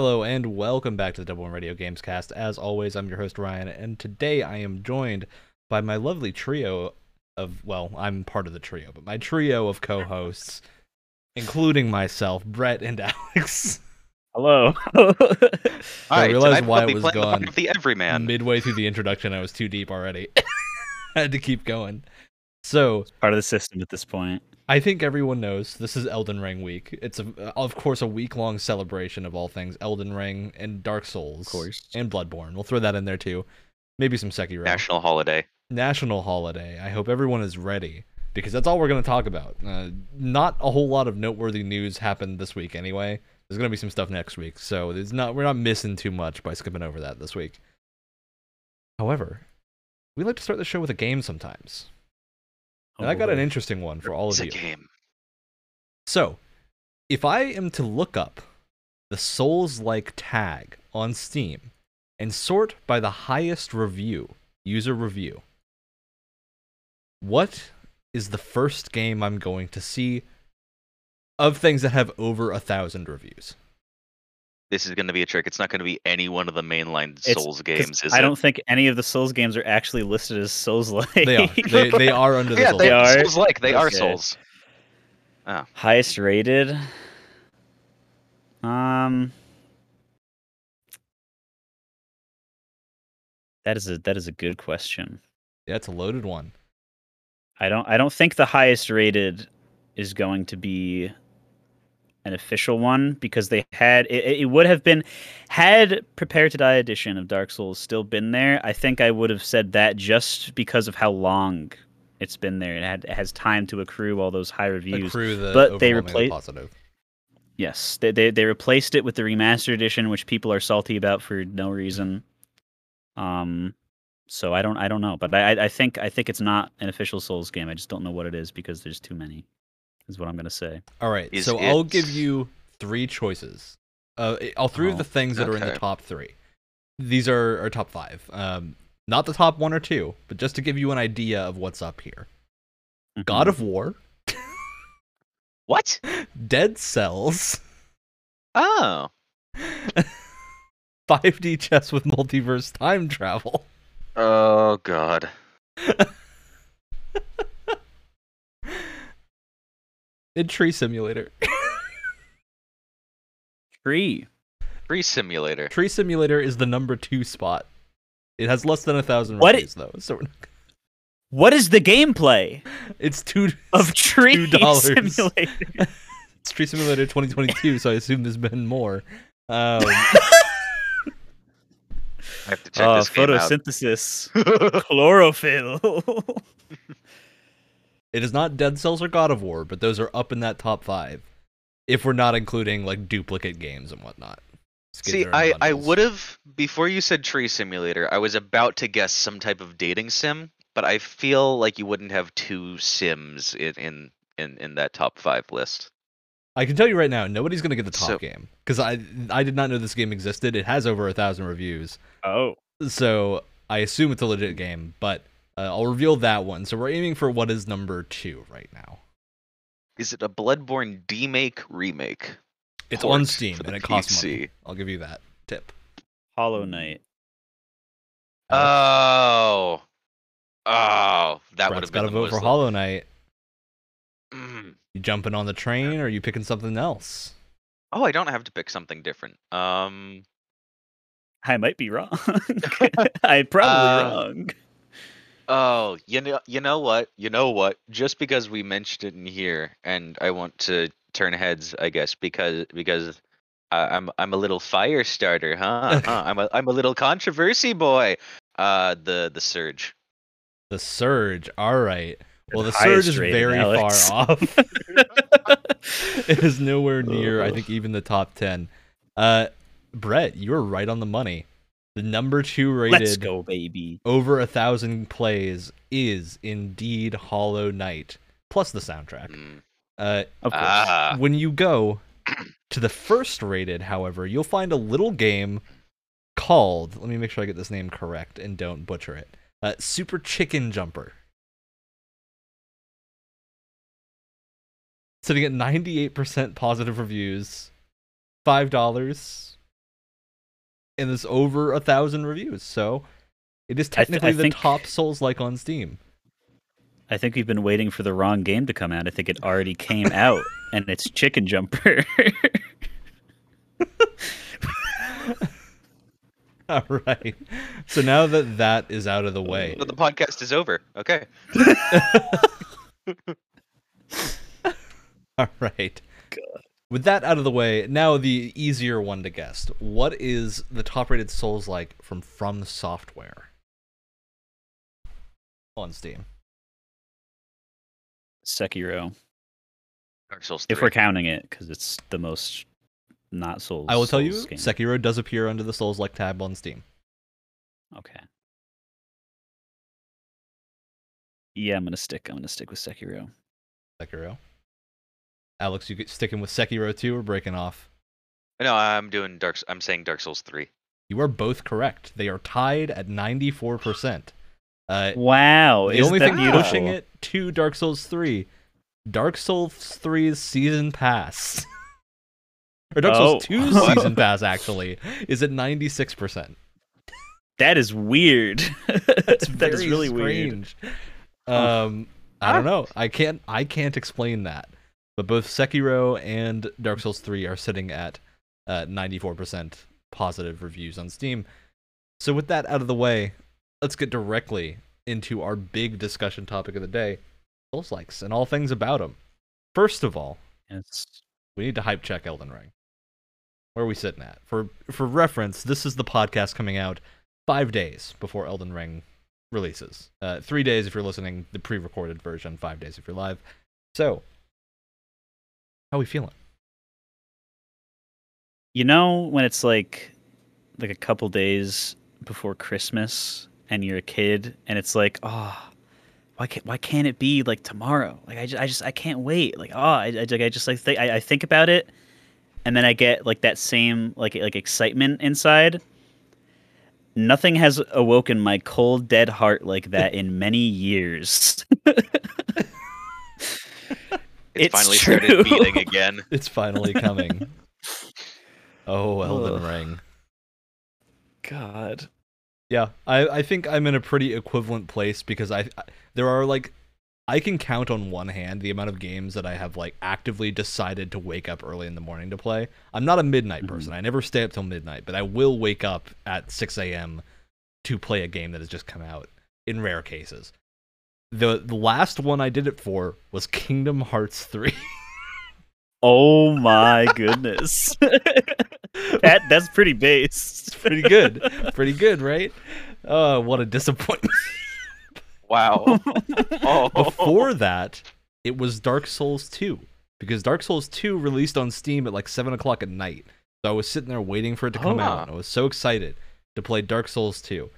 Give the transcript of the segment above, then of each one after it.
Hello and welcome back to the Double One Radio Games Cast. As always, I'm your host Ryan, and today I am joined by my lovely trio of well, I'm part of the trio, but my trio of co-hosts, including myself, Brett and Alex. Hello. I realized tonight why we'll it be was playing the part gone of the everyman. midway through the introduction. I was too deep already. I had to keep going. So Part of the system at this point. I think everyone knows this is Elden Ring week. It's a, of course a week long celebration of all things Elden Ring and Dark Souls, Of course. and Bloodborne. We'll throw that in there too. Maybe some Sekiro. National holiday. National holiday. I hope everyone is ready because that's all we're going to talk about. Uh, not a whole lot of noteworthy news happened this week anyway. There's going to be some stuff next week, so there's not we're not missing too much by skipping over that this week. However, we like to start the show with a game sometimes. And oh, I got an interesting one for all It's of a you. game. So, if I am to look up the Souls like tag on Steam and sort by the highest review, user review, what is the first game I'm going to see of things that have over a thousand reviews? This is going to be a trick. It's not going to be any one of the mainline It's- Souls 'Cause games, is I it? don't think any of the Souls games are actually listed as Souls like. They are. They, they are under the yeah, Souls. they are. Souls like. They are Okay. Souls. Highest rated. Um. That is a that is a good question. Yeah, it's a loaded one. I don't I don't think the highest rated is going to be an official one because they had it, it would have been had Prepare to Die edition of Dark Souls still been there. I think I would have said that just because of how long it's been there. It had it has time to accrue all those high reviews. Accrue the but they overwhelmingly repla- positive. Yes, they, they they replaced it with the remastered edition, which people are salty about for no reason. Um, so I don't I don't know, but I- I think I think it's not an official Souls game. I just don't know what it is because there's too many. Is what I'm gonna say. All right, Is so I'll give you three choices. Uh, I'll through Oh, the things that are in the top three. These are, are top five. Um, not the top one or two, but just to give you an idea of what's up here. God Mhm. of War, What? Dead Cells, Oh. 5D chess with multiverse time travel, Oh God. and Tree Simulator. Tree. Tree simulator. Tree Simulator is the number two spot. It has less than a thousand What reviews though, so we're not- What is the gameplay it's two. of Tree $2. Simulator? It's Tree Simulator 2022, so I assume there's been more. Um, I have to check Oh, this out. photosynthesis, chlorophyll. It is not Dead Cells or God of War, but those are up in that top five. If we're not including like duplicate games and whatnot. Skins See, that I, I would have before you said tree simulator. I was about to guess some type of dating sim, but I feel like you wouldn't have two sims in in in, in that top five list. I can tell you right now, nobody's gonna get the top So- game because I I did not know this game existed. It has over a thousand reviews, oh, so I assume it's a legit game. But uh, I'll reveal that one. So we're aiming for what is number two right now. Is it a Bloodborne demake remake? It's on Steam and the it costs money. I'll give you that tip. Hollow Knight. Oh, oh, that would have got to vote for most- Hollow Knight. Mm. You jumping on the train or are you picking something else? Oh, I don't have to pick something different. Um, I might be wrong. I'm probably Uh, wrong. Oh, you know, you know what? You know what? Just because we mentioned it in here, and I want to turn heads, I guess, because because uh, I'm I'm a little fire starter, huh? huh? I'm a I'm a little controversy boy. Uh, the the surge. The Surge. All right. Well, the Surge is very Alex. far off. it is nowhere near, I think, even the top 10. Uh, Brett, you were right on the money. The number two rated Let's go, baby. over a thousand plays is indeed Hollow Knight, plus the soundtrack. Mm. Uh, Of course. Ah, when you go to the first rated, however, you'll find a little game called, let me make sure I get this name correct and don't butcher it uh, Super Chicken Jumper. Sitting at 98% positive reviews, $5. And there's over a thousand reviews. So it is I th- I technically the think- top Souls like on Steam. I think we've been waiting for the wrong game to come out. I think it already came out, and it's Chicken Jumper. All right. So now that that is out of the way, So the podcast is over. Okay. all right. With that out of the way, now the easier one to guess. What is the top-rated Souls like from From Software on Steam? Sekiro, Dark Souls. if we're counting it, because it's the most not Souls. I will tell you, game. Sekiro does appear under the Souls like tab on Steam. Okay. Yeah, I'm gonna stick. I'm gonna stick with Sekiro. Sekiro. Alex, you sticking with Sekiro 2 or breaking off? No, I'm doing Dark. S- I'm saying Dark Souls three. You are both correct. They are tied at 94%. Uh, Wow, the only thing beautiful? pushing it to Dark Souls 3, Dark Souls 3's season pass, or Dark Souls Oh. 2's season pass actually, is at 96%. That is weird. That's that is very really weird. Um, I don't know. I can't. I can't explain that. But both Sekiro and Dark Souls 3 are sitting at uh, 94% positive reviews on Steam. So with that out of the way, let's get directly into our big discussion topic of the day: Souls likes and all things about them. First of all, It's we need to hype check Elden Ring. Where are we sitting at? For for reference, this is the podcast coming out five days before Elden Ring releases. Uh, three days if you're listening, the pre-recorded version. Five days if you're live. So, how we feeling? you know when it's like like a couple days before Christmas and you're a kid and it's like oh why can't why can't it be like tomorrow? Like I just I just I can't wait. Like oh I, I, like, I just like think I, I think about it and then I get like that same like like excitement inside. Nothing has awoken my cold dead heart like that in many years It's, It's finally true. started beating again. It's finally coming. oh, Elden Ugh. Ring. god Yeah, I, I think I'm in a pretty equivalent place because I, I there are like I can count on one hand the amount of games that I have like actively decided to wake up early in the morning to play. I'm not a midnight Mhm. person. I never stay up till midnight, but I will wake up at 6 a.m. to play a game that has just come out. In rare cases, the the last one I did it for was Kingdom Hearts 3. oh my goodness that that's pretty base pretty good, pretty good, right? Oh, what a disappointment. Wow. oh. before that, it was Dark Souls 2 because Dark Souls 2 released on Steam at like seven o'clock at night. So I was sitting there waiting for it to come Oh. out. I was so excited to play Dark Souls 2.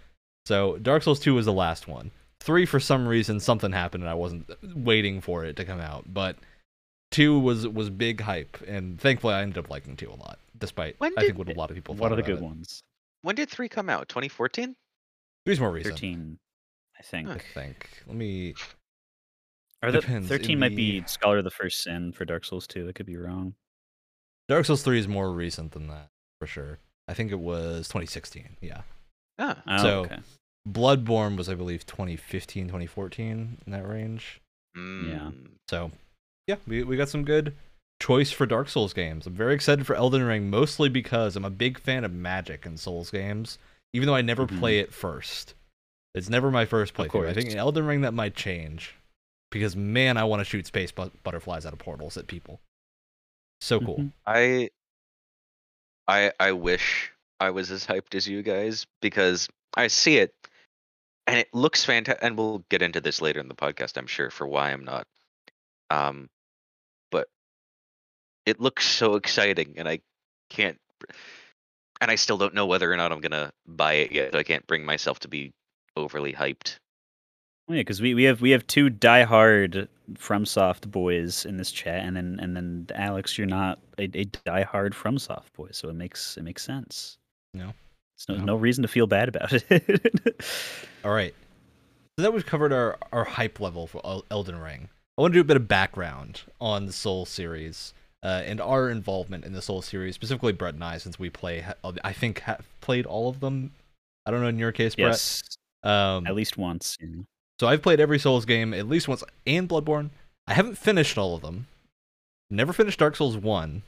So Dark Souls 2 was the last one. Three, for some reason, something happened and I wasn't waiting for it to come out. But two was was big hype, and thankfully I ended up liking two a lot, despite When I think what a lot of people. what thought are the good it. ones When did three come out? 2014. Three's more recent. 13 i think I think. Let me. or the depends, 13 in might the- be scholar of the first sin for dark souls 2 i could be wrong Dark Souls 3 is more recent than that, for sure. I think it was 2016. Yeah. Ah. oh, So- okay Bloodborne was, I believe, 2015, 2014 in that range. Mm. So, yeah, we, we got some good choice for Dark Souls games. I'm very excited for Elden Ring, mostly because I'm a big fan of magic in Souls games, even though I never Mhm. play it first. It's never my first Of playthrough. I think in Elden Ring that might change because, man, I want to shoot space bu- butterflies out of portals at people. So cool. Mhm. I I I wish I was as hyped as you guys because I see it and it looks fantastic and we'll get into this later in the podcast I'm sure for why I'm not um but it looks so exciting and I can't and I still don't know whether or not I'm going to buy it yet. I can't bring myself to be overly hyped. Yeah, because we, we have we have two diehard FromSoft boys in this chat, and then and then Alex, you're not a, a diehard FromSoft boy, so it makes it makes sense. No. There's no, No. reason to feel bad about it. All right. So that we've covered our, our hype level for Elden Ring. I want to do a bit of background on the Soul series uh, and our involvement in the Soul series, specifically Brett and I, since we play, I think have played all of them. I don't know in your case, Brett. Yes, Um, at least once. so I've played every Souls game at least once, and Bloodborne. I haven't finished all of them. Never finished Dark Souls one,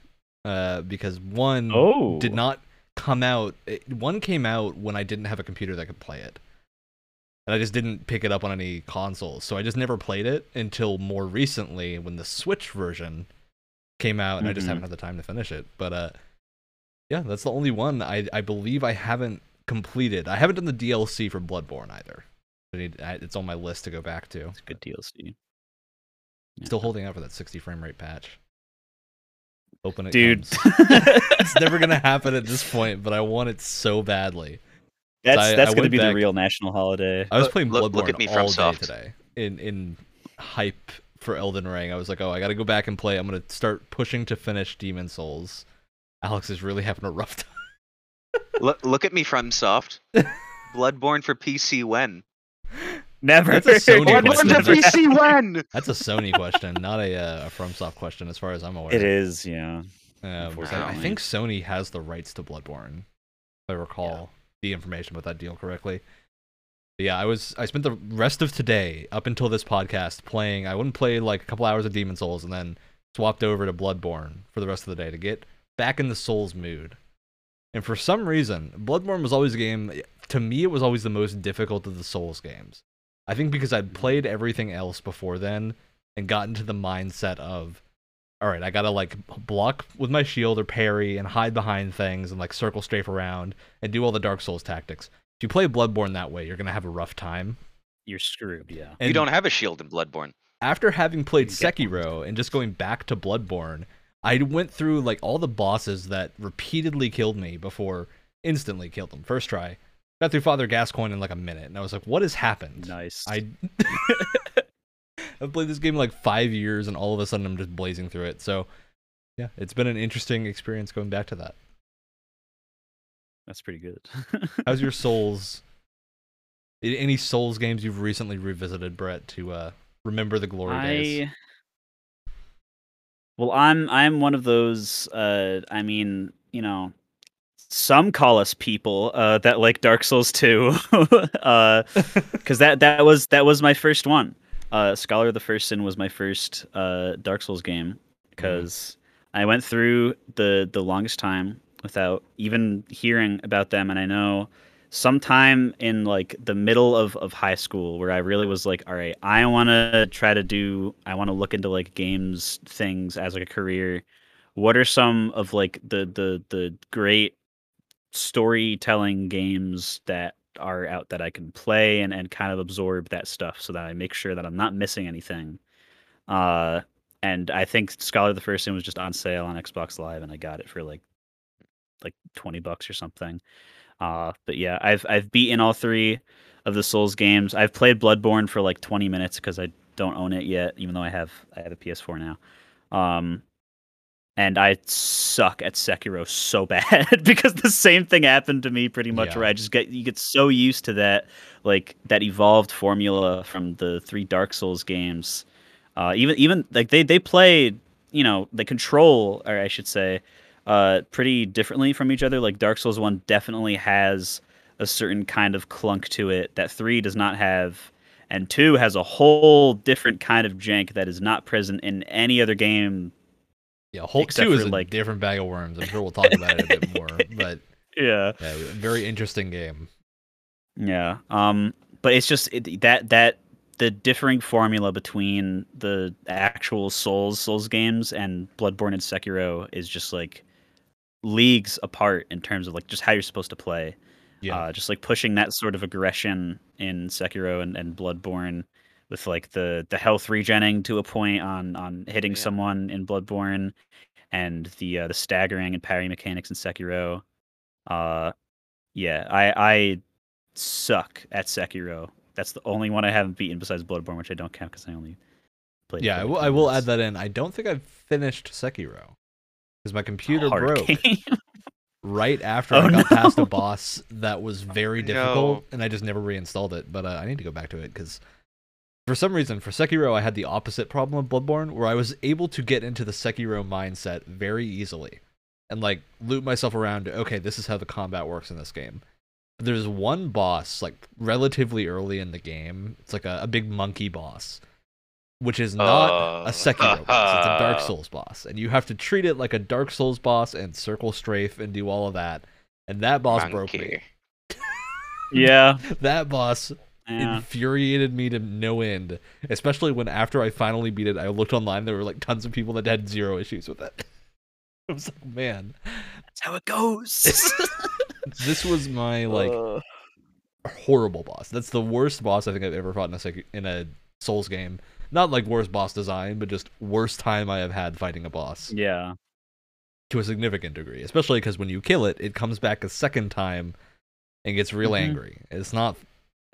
uh, because one Oh, did not come out. It, one came out when I didn't have a computer that could play it, and I just didn't pick it up on any consoles. So I just never played it until more recently when the Switch version came out, and I just Mhm. haven't had the time to finish it. But uh, yeah, that's the only one I I believe I haven't completed. I haven't done the DLC for Bloodborne either. I need, I, it's on my list to go back to. It's a good DLC. Yeah. Still holding out for that 60 frame rate patch. Open it, dude. comes. it's never gonna happen at this point, but I want it so badly. that's I- that's I gonna be back- the real national holiday. I was playing look- Bloodborne look at me all day today in in hype for Elden Ring. I was like, oh, I gotta go back and play. I'm gonna start pushing to finish Demon Souls. Alex is really having a rough time. Look, look at me from soft. Bloodborne for PC when? Never. That's a Sony Never. question. Bloodborne for PC when? That's a Sony question, not a uh, a FromSoft question, as far as I'm aware. It is, yeah. Um, 'cause I, I think Sony has the rights to Bloodborne, if I recall the information about that deal correctly. But yeah, I was I spent the rest of today up until this podcast playing. I wouldn't play like a couple hours of Demon Souls and then swapped over to Bloodborne for the rest of the day to get back in the Souls mood. And for some reason, Bloodborne was always a game. To me, it was always the most difficult of the Souls games. I think because I'd played everything else before then and gotten to the mindset of all right, I gotta like block with my shield or parry and hide behind things and like circle strafe around and do all the Dark Souls tactics. If you play Bloodborne that way, you're gonna have a rough time. You're screwed, yeah. And you don't have a shield in Bloodborne. after having played Sekiro and just going back to Bloodborne, I went through like all the bosses that repeatedly killed me before instantly killed them. First try. Got through Father Gascoigne in like a minute, and I was like, what has happened? Nice. I I've played this game like five years, and all of a sudden I'm just blazing through it. So, yeah, it's been an interesting experience going back to that. That's pretty good. How's your Souls? Any Souls games you've recently revisited, Brett, to uh, remember the glory days? Well, I'm I'm one of those. Uh, I mean, you know, some call us people uh, that like Dark Souls 2, because that that was that was my first one. Uh, Scholar of the First Sin was my first uh, Dark Souls game because I went through the the longest time without even hearing about them, and I know sometime in like the middle of, of high school where I really was like, all right, I want to try to do, I want to look into like games things as like a career. What are some of like the the the great storytelling games that are out that I can play and, and kind of absorb that stuff so that I make sure that I'm not missing anything. Uh, and I think Scholar the First Sin was just on sale on Xbox Live, and I got it for like like twenty bucks or something. Uh, but yeah, I've I've beaten all three of the Souls games. I've played Bloodborne for like 20 minutes because I don't own it yet, even though I have I have a PS4 now. Um, and I suck at Sekiro so bad because the same thing happened to me pretty much Yeah. where I just get you get so used to that like that evolved formula from the three Dark Souls games. Uh, even even like they they play you know they control or I should say uh, pretty differently from each other. Like Dark Souls one definitely has a certain kind of clunk to it that three does not have, and two has a whole different kind of jank that is not present in any other game. Yeah, Hulk Except 2 is a like- different bag of worms. I'm sure we'll talk about it a bit more, but Yeah, yeah, very interesting game. yeah. Um, but it's just it, that that the differing formula between the actual Souls Souls games and Bloodborne and Sekiro is just like leagues apart in terms of like just how you're supposed to play. Yeah. uh, just like pushing that sort of aggression in Sekiro and, and Bloodborne with like the the health regenning to a point on on hitting Yeah. someone in Bloodborne and the uh, the staggering and parry mechanics in Sekiro. Uh yeah, I I suck at Sekiro. That's the only one I haven't beaten besides Bloodborne, which I don't count because I only played. yeah, I will, I will add that in. I don't think I've finished Sekiro because my computer Hard broke game. right after Oh, I got past a boss that was very No. difficult, and I just never reinstalled it. But uh, I need to go back to it because for some reason for Sekiro I had the opposite problem of Bloodborne where I was able to get into the Sekiro mindset very easily and like loop myself around okay this is how the combat works in this game. But there's one boss like relatively early in the game. It's like a, a big monkey boss which is not Uh, a Sekiro boss. It's a Dark Souls boss, and you have to treat it like a Dark Souls boss and circle strafe and do all of that. And that boss broke me. Yeah. That boss yeah. infuriated me to no end. Especially when after I finally beat it, I looked online. There were like tons of people that had zero issues with it. I was like, man, That's how it goes. this was my like Uh, horrible boss. That's the worst boss I think I've ever fought in a Sek- in a Souls game. Not like worst boss design, but just worst time I have had fighting a boss. yeah. to a significant degree, especially because when you kill it, it comes back a second time and gets real Mhm. angry. It's not.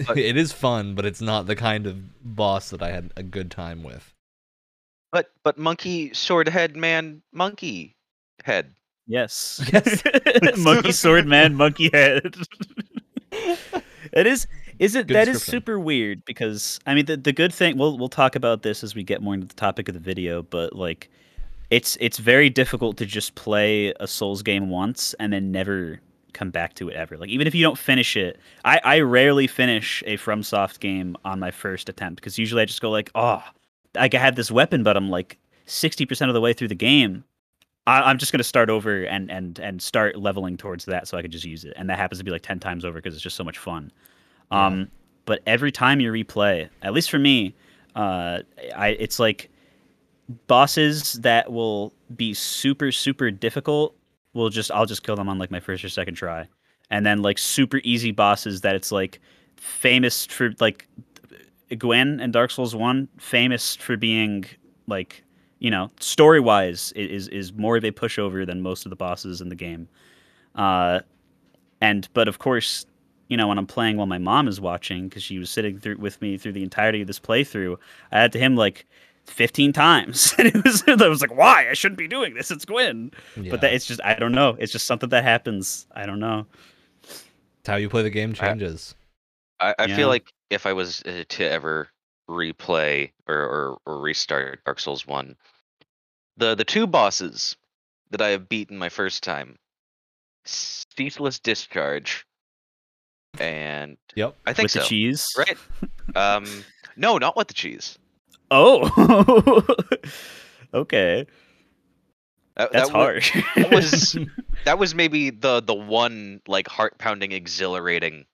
But- it is fun, but it's not the kind of boss that I had a good time with. But but monkey sword head man monkey head. Yes. Yes. monkey sword man, monkey head. it is is it Good that is super weird because I mean the the good thing we'll we'll talk about this as we get more into the topic of the video, but like it's it's very difficult to just play a Souls game once and then never come back to it ever. Like even if you don't finish it, I I rarely finish a FromSoft game on my first attempt because usually I just go like, oh, like I had this weapon, but I'm like sixty percent of the way through the game. I, I'm just gonna start over and and and start leveling towards that so I could just use it, and that happens to be like ten times over because it's just so much fun. Yeah. Um, but every time you replay, at least for me, uh, I it's like bosses that will be super super difficult. Will just I'll just kill them on like my first or second try, and then like super easy bosses that it's like famous for like Gwyn and Dark Souls One, famous for being like you know story wise is is more of a pushover than most of the bosses in the game. Uh, and but of course, you know when I'm playing while my mom is watching because she was sitting through with me through the entirety of this playthrough, I had to him like. 15 times and it was I was like why I shouldn't be doing this it's Gwyn Yeah. but that it's just I don't know it's just something that happens I don't know It's how you play the game changes. I, I Yeah. feel like if I was uh, to ever replay or, or or restart Dark Souls One, the the two bosses that I have beaten my first time, Ceaseless Discharge, and Yep. I think with so. the cheese Right? Um, no, not with the cheese. Oh, okay. That, That's that wa- harsh. that was that was maybe the the one like heart pounding, exhilarating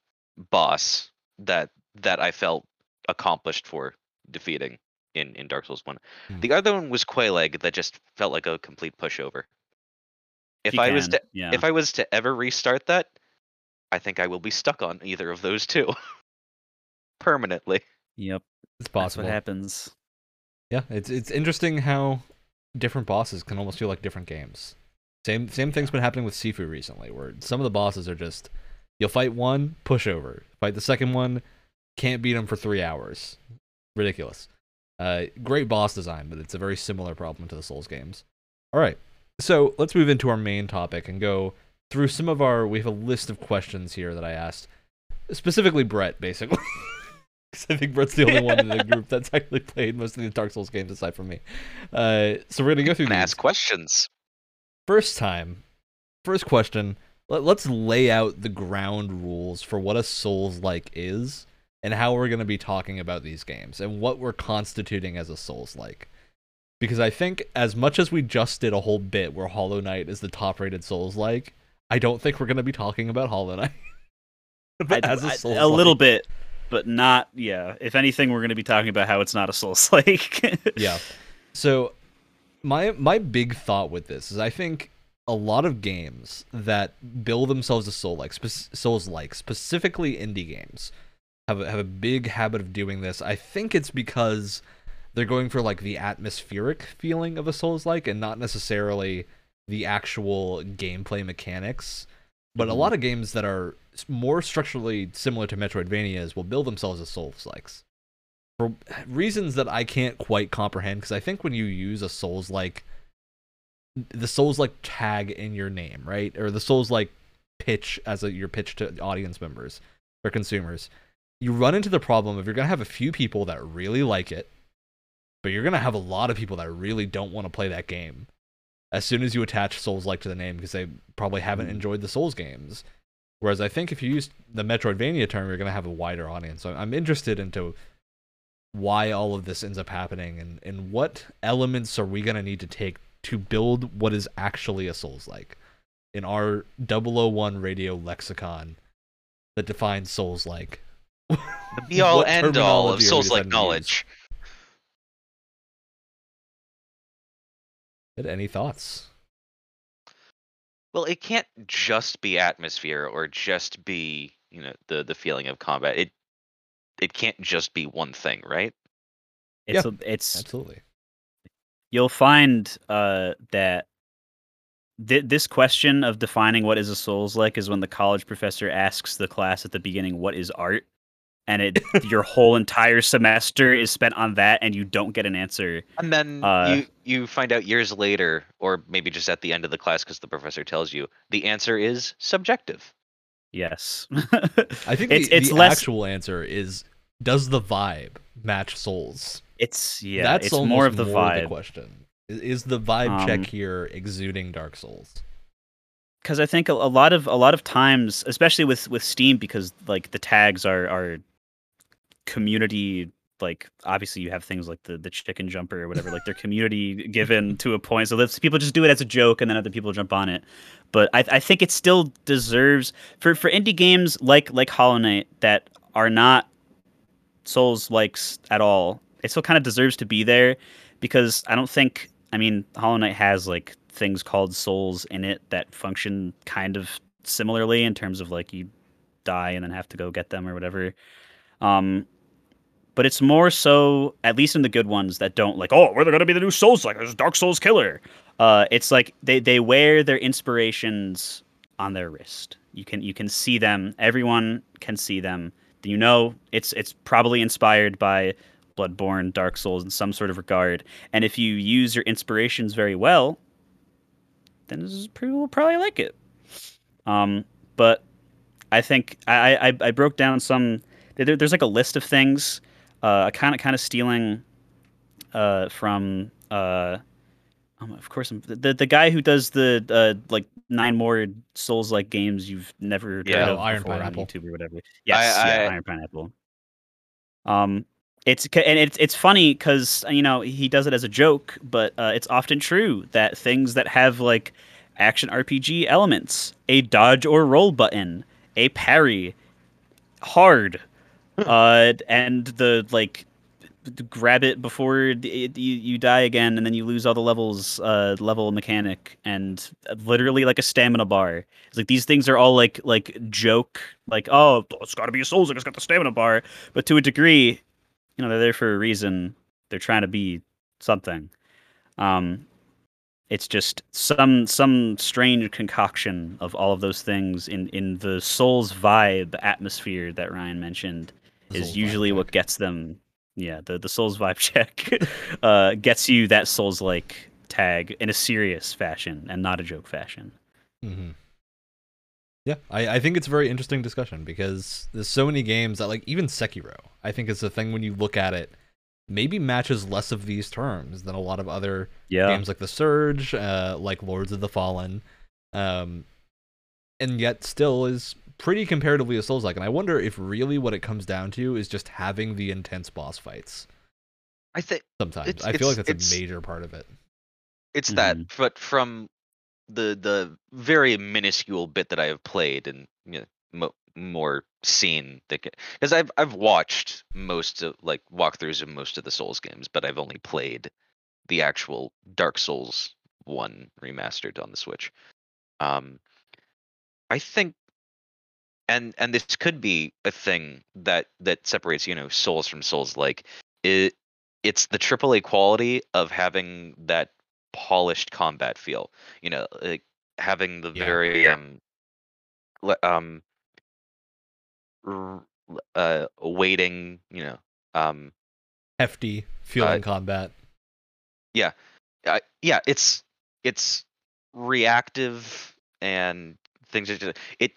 boss that that I felt accomplished for defeating in in Dark Souls One. Hmm. The other one was Quelaag that just felt like a complete pushover. If You I was to yeah. if I was to ever restart that, I think I will be stuck on either of those two permanently. yep, It's that's possible. what happens. Yeah, it's it's interesting how different bosses can almost feel like different games. Same same thing's been happening with Sifu recently, where some of the bosses are just you'll fight one, pushover. Fight the second one, can't beat them for three hours. Ridiculous. Uh, great boss design, but it's a very similar problem to the Souls games. All right, so let's move into our main topic and go through some of our. We have a list of questions here that I asked, specifically Brett, basically. 'Cause I think Brett's the only one in the group that's actually played most of the Dark Souls games aside from me. Uh, so we're gonna go through And these. ask questions. First time, first question. Let, let's lay out the ground rules for what a Souls like is, and how we're gonna be talking about these games, and what we're constituting as a Souls like. Because I think as much as we just did a whole bit where Hollow Knight is the top-rated Souls like, I don't think we're gonna be talking about Hollow Knight. I, as I- Souls a little bit, but not. Yeah, if anything, we're going to be talking about how it's not a Souls like. yeah. So my my big thought with this is I think a lot of games that bill themselves as soul like souls like specifically indie games have a, have a big habit of doing this. I think it's because they're going for like the atmospheric feeling of a souls like and not necessarily the actual gameplay mechanics. But a Mhm. lot of games that are more structurally similar to Metroidvanias will build themselves as souls likes for reasons that I can't quite comprehend because I think when you use a souls like the souls like tag in your name, right? Or the souls like pitch as a your pitch to audience members or consumers. you run into the problem of you're gonna have a few people that really like it, but you're gonna have a lot of people that really don't want to play that game. As soon as you attach Souls like to the name, because they probably haven't Mhm. enjoyed the Souls games. Whereas I think if you use the Metroidvania term, you're gonna have a wider audience. So I'm interested into why all of this ends up happening and, and what elements are we gonna need to take to build what is actually a Souls like in our 001 radio lexicon that defines Souls like. The be all What end all of terminology are Souls like deciding to use? Knowledge. Ed, Any thoughts? Well, it can't just be atmosphere or just be, you know, the the feeling of combat. It it can't just be one thing, right? It's a, it's Absolutely. you'll find uh, that th- this question of defining what is a souls like is when the college professor asks the class at the beginning what is art and it your whole entire semester is spent on that and you don't get an answer And then Uh, you you find out years later, or maybe just at the end of the class, because the professor tells you the answer is subjective. yes I think it's the, it's the less actual answer is does the vibe match Souls? it's yeah That's it's almost more of the more vibe the question. I- Is the vibe Um, check here exuding Dark Souls? because I think a, a lot of a lot of times, especially with with Steam, because like the tags are are community like obviously you have things like the the chicken jumper or whatever like they're community given to a point. So that's people just do it as a joke and then other people jump on it. But I, I think it still deserves for for indie games like like hollow knight that are not souls likes at all it still kind of deserves to be there because i don't think i mean hollow knight has like things called souls in it that function kind of similarly in terms of like you die and then have to go get them or whatever. Um but it's more so at least in the good ones that don't like oh we're going to be the new souls like there's dark souls killer. Uh it's like they they wear their inspirations on their wrist. You can you can see them. Everyone can see them. You know it's it's probably inspired by bloodborne dark souls in some sort of regard. And if you use your inspirations very well then this pretty will probably like it. Um but i think i i, I broke down some there, there's like a list of things uh kind of kind of stealing uh from uh um, of course I'm, the the guy who does the uh like nine more souls like games you've never Yeah. heard Oh, of Iron before Pineapple. on YouTube or whatever yes I- yeah, iron pineapple um it's and it's it's funny because you know he does it as a joke, but uh, it's often true that things that have like action RPG elements, a dodge or roll button, a parry, hard, uh, and the like grab it before it, you you die again, and then you lose all the levels, uh, level mechanic, and uh, literally like a stamina bar. It's like these things are all like like joke, like oh it's got to be a souls, it's got the stamina bar, but to a degree, you know they're there for a reason. They're trying to be something. Um, it's just some some strange concoction of all of those things in in the Souls vibe atmosphere that Ryan mentioned is usually what gets them. Yeah, the the Souls vibe check uh, gets you that Souls like tag in a serious fashion and not a joke fashion. hmm Yeah, I, I think it's a very interesting discussion because there's so many games that like even Sekiro, I think it's a thing when you look at it, maybe matches less of these terms than a lot of other Yeah, games like The Surge, uh, like Lords of the Fallen, um, and yet still is pretty comparatively a Souls like. And I wonder if really what it comes down to is just having the intense boss fights. I think Sometimes It's- I feel like it's- that's a major part of it. it's that, Mhm. but from the the very minuscule bit that I have played and you know, mo- more seen because I've I've watched most of like walkthroughs of most of the Souls games, but I've only played the actual Dark Souls one remastered on the Switch. Um, I think, and and this could be a thing that that separates you know Souls from Souls like it. It's the AAA quality of having that polished combat feel. You know, like having the Yeah. very um, um, uh, waiting. You know, um, Hefty feeling Uh, combat. uh, yeah, it's it's reactive and things are just it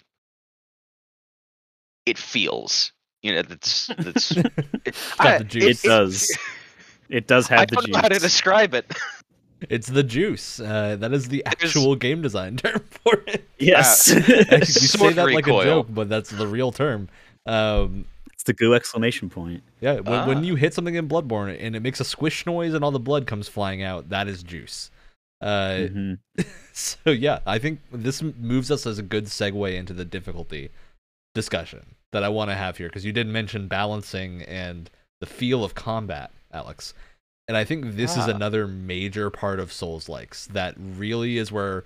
it feels You know, that's that's. Got I- the juice. It does. It does I have the don't know how to describe it. It's the juice. Uh, that is the There's- actual game design term for it. Yes, Actually, you say Sword that like a joke, but that's the real term. Um, it's the goo exclamation point. yeah, when, when Ah. you hit something in Bloodborne and it makes a squish noise and all the blood comes flying out, that is juice. Uh, Mhm. so yeah, I think this moves us as a good segue into the difficulty discussion that I want to have here because you did mention balancing and the feel of combat, Alex. And I think this is Ah. another major part of Souls likes that really is where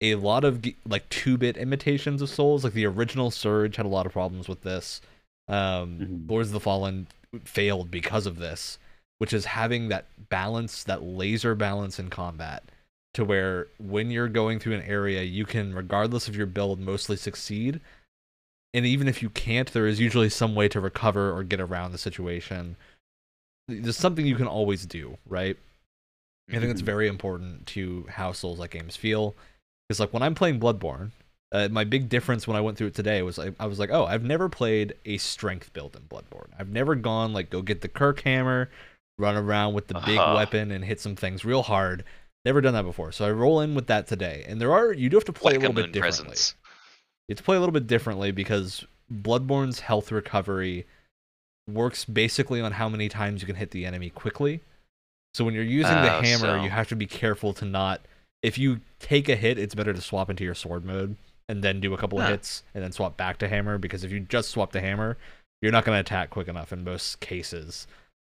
a lot of like 2-bit imitations of Souls, like the original Surge had a lot of problems with this. Um Mhm. Lords of the Fallen failed because of this, which is having that balance, that laser balance in combat to where when you're going through an area, you can, regardless of your build, mostly succeed. And even if you can't, there is usually some way to recover or get around the situation. There's something you can always do, right? I think it's Mhm. very important to how Souls like games feel. Because like when I'm playing Bloodborne, uh, my big difference when I went through it today was I, I was like, oh, I've never played a strength build in Bloodborne. I've never gone like go get the Kirkhammer, run around with the big Uh-huh. weapon and hit some things real hard. Never done that before. So I roll in with that today. And there are you do have to play like a little bit differently. presence. You have to play a little bit differently because Bloodborne's health recovery works basically on how many times you can hit the enemy quickly. So when you're using the Oh, hammer, so- you have to be careful to not. If you take a hit, it's better to swap into your sword mode and then do a couple of hits and then swap back to hammer because if you just swap to hammer, you're not going to attack quick enough in most cases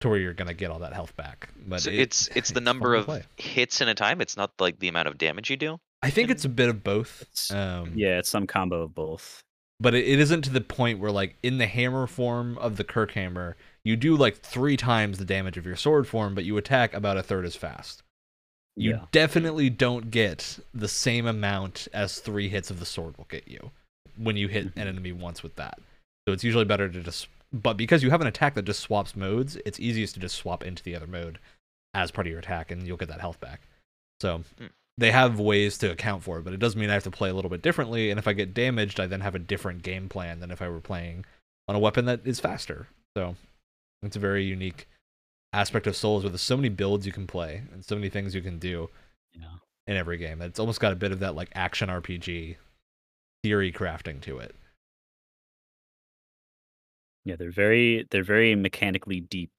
to where you're going to get all that health back. But So it- it's it's the fun number of play. hits in a time. It's not like the amount of damage you do. I think it's a bit of both. Um, Yeah, it's some combo of both. but it, it isn't to the point where like in the hammer form of the Kirkhammer, you do like three times the damage of your sword form, but you attack about a third as fast. You Yeah. definitely don't get the same amount as three hits of the sword will get you when you hit an Mhm. enemy once with that. So it's usually better to just but because you have an attack that just swaps modes, it's easiest to just swap into the other mode as part of your attack and you'll get that health back. So Hmm. They have ways to account for it, but it does mean I have to play a little bit differently. And if I get damaged, I then have a different game plan than if I were playing on a weapon that is faster. So it's a very unique aspect of Souls where there's so many builds you can play and so many things you can do Yeah. in every game. It's almost got a bit of that like action RPG theory crafting to it. Yeah, they're very they're very mechanically deep.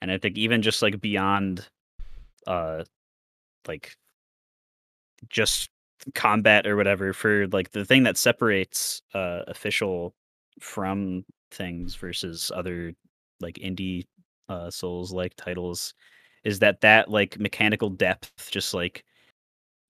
And I think even just like beyond uh like just combat or whatever for like the thing that separates uh official from things versus other like indie uh souls like titles is that that like mechanical depth just like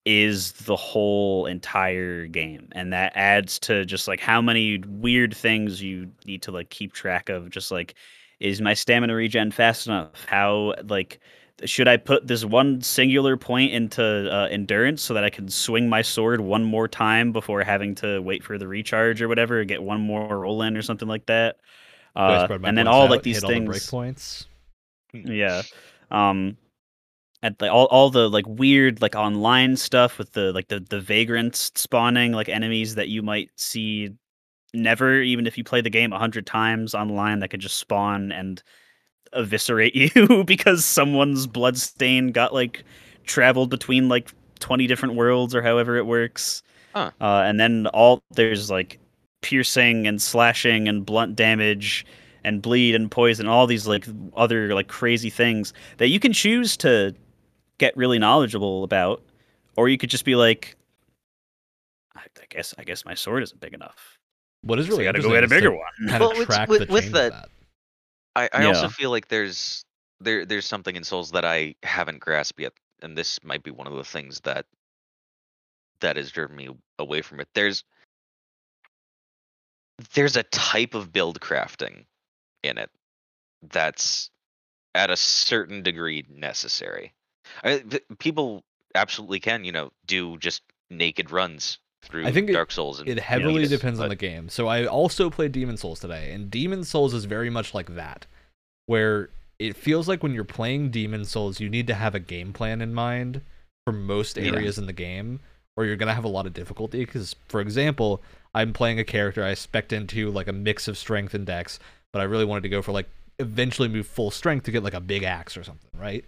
is the whole entire game and that adds to just like how many weird things you need to like keep track of just like is my stamina regen fast enough? How like should i put this one singular point into uh, endurance so that i can swing my sword one more time before having to wait for the recharge or whatever get one more roll in or something like that? Uh, and then all out, like these hit all the break things points. yeah. Um and the, all, all the like weird like online stuff with the like the the vagrants spawning like enemies that you might see never even if you play the game a hundred times online that could just spawn and eviscerate you because someone's blood stain got like traveled between like 20 different worlds or however it works. Huh. uh, and then all there's like piercing and slashing and blunt damage and bleed and poison all these like other like crazy things that you can choose to get really knowledgeable about. Or you could just be like i, I guess i guess my sword isn't big enough. What is so really i gotta go get a interesting is to bigger one. Kind of Well, it's track with- the with change the- I, I also feel like there's there there's something in Souls that I haven't grasped yet, and this might be one of the things that that has driven me away from it. There's there's a type of build crafting in it that's at a certain degree necessary. I, people absolutely can, you know, do just naked runs through I think Dark Souls and It heavily depends on the game. So I also played Demon Souls today, and Demon Souls is very much like that, where it feels like when you're playing Demon Souls, you need to have a game plan in mind for most Yeah. areas in the game, or you're gonna have a lot of difficulty. Because, for example, I'm playing a character I spec into like a mix of strength and dex, but I really wanted to go for like eventually move full strength to get like a big axe or something, right?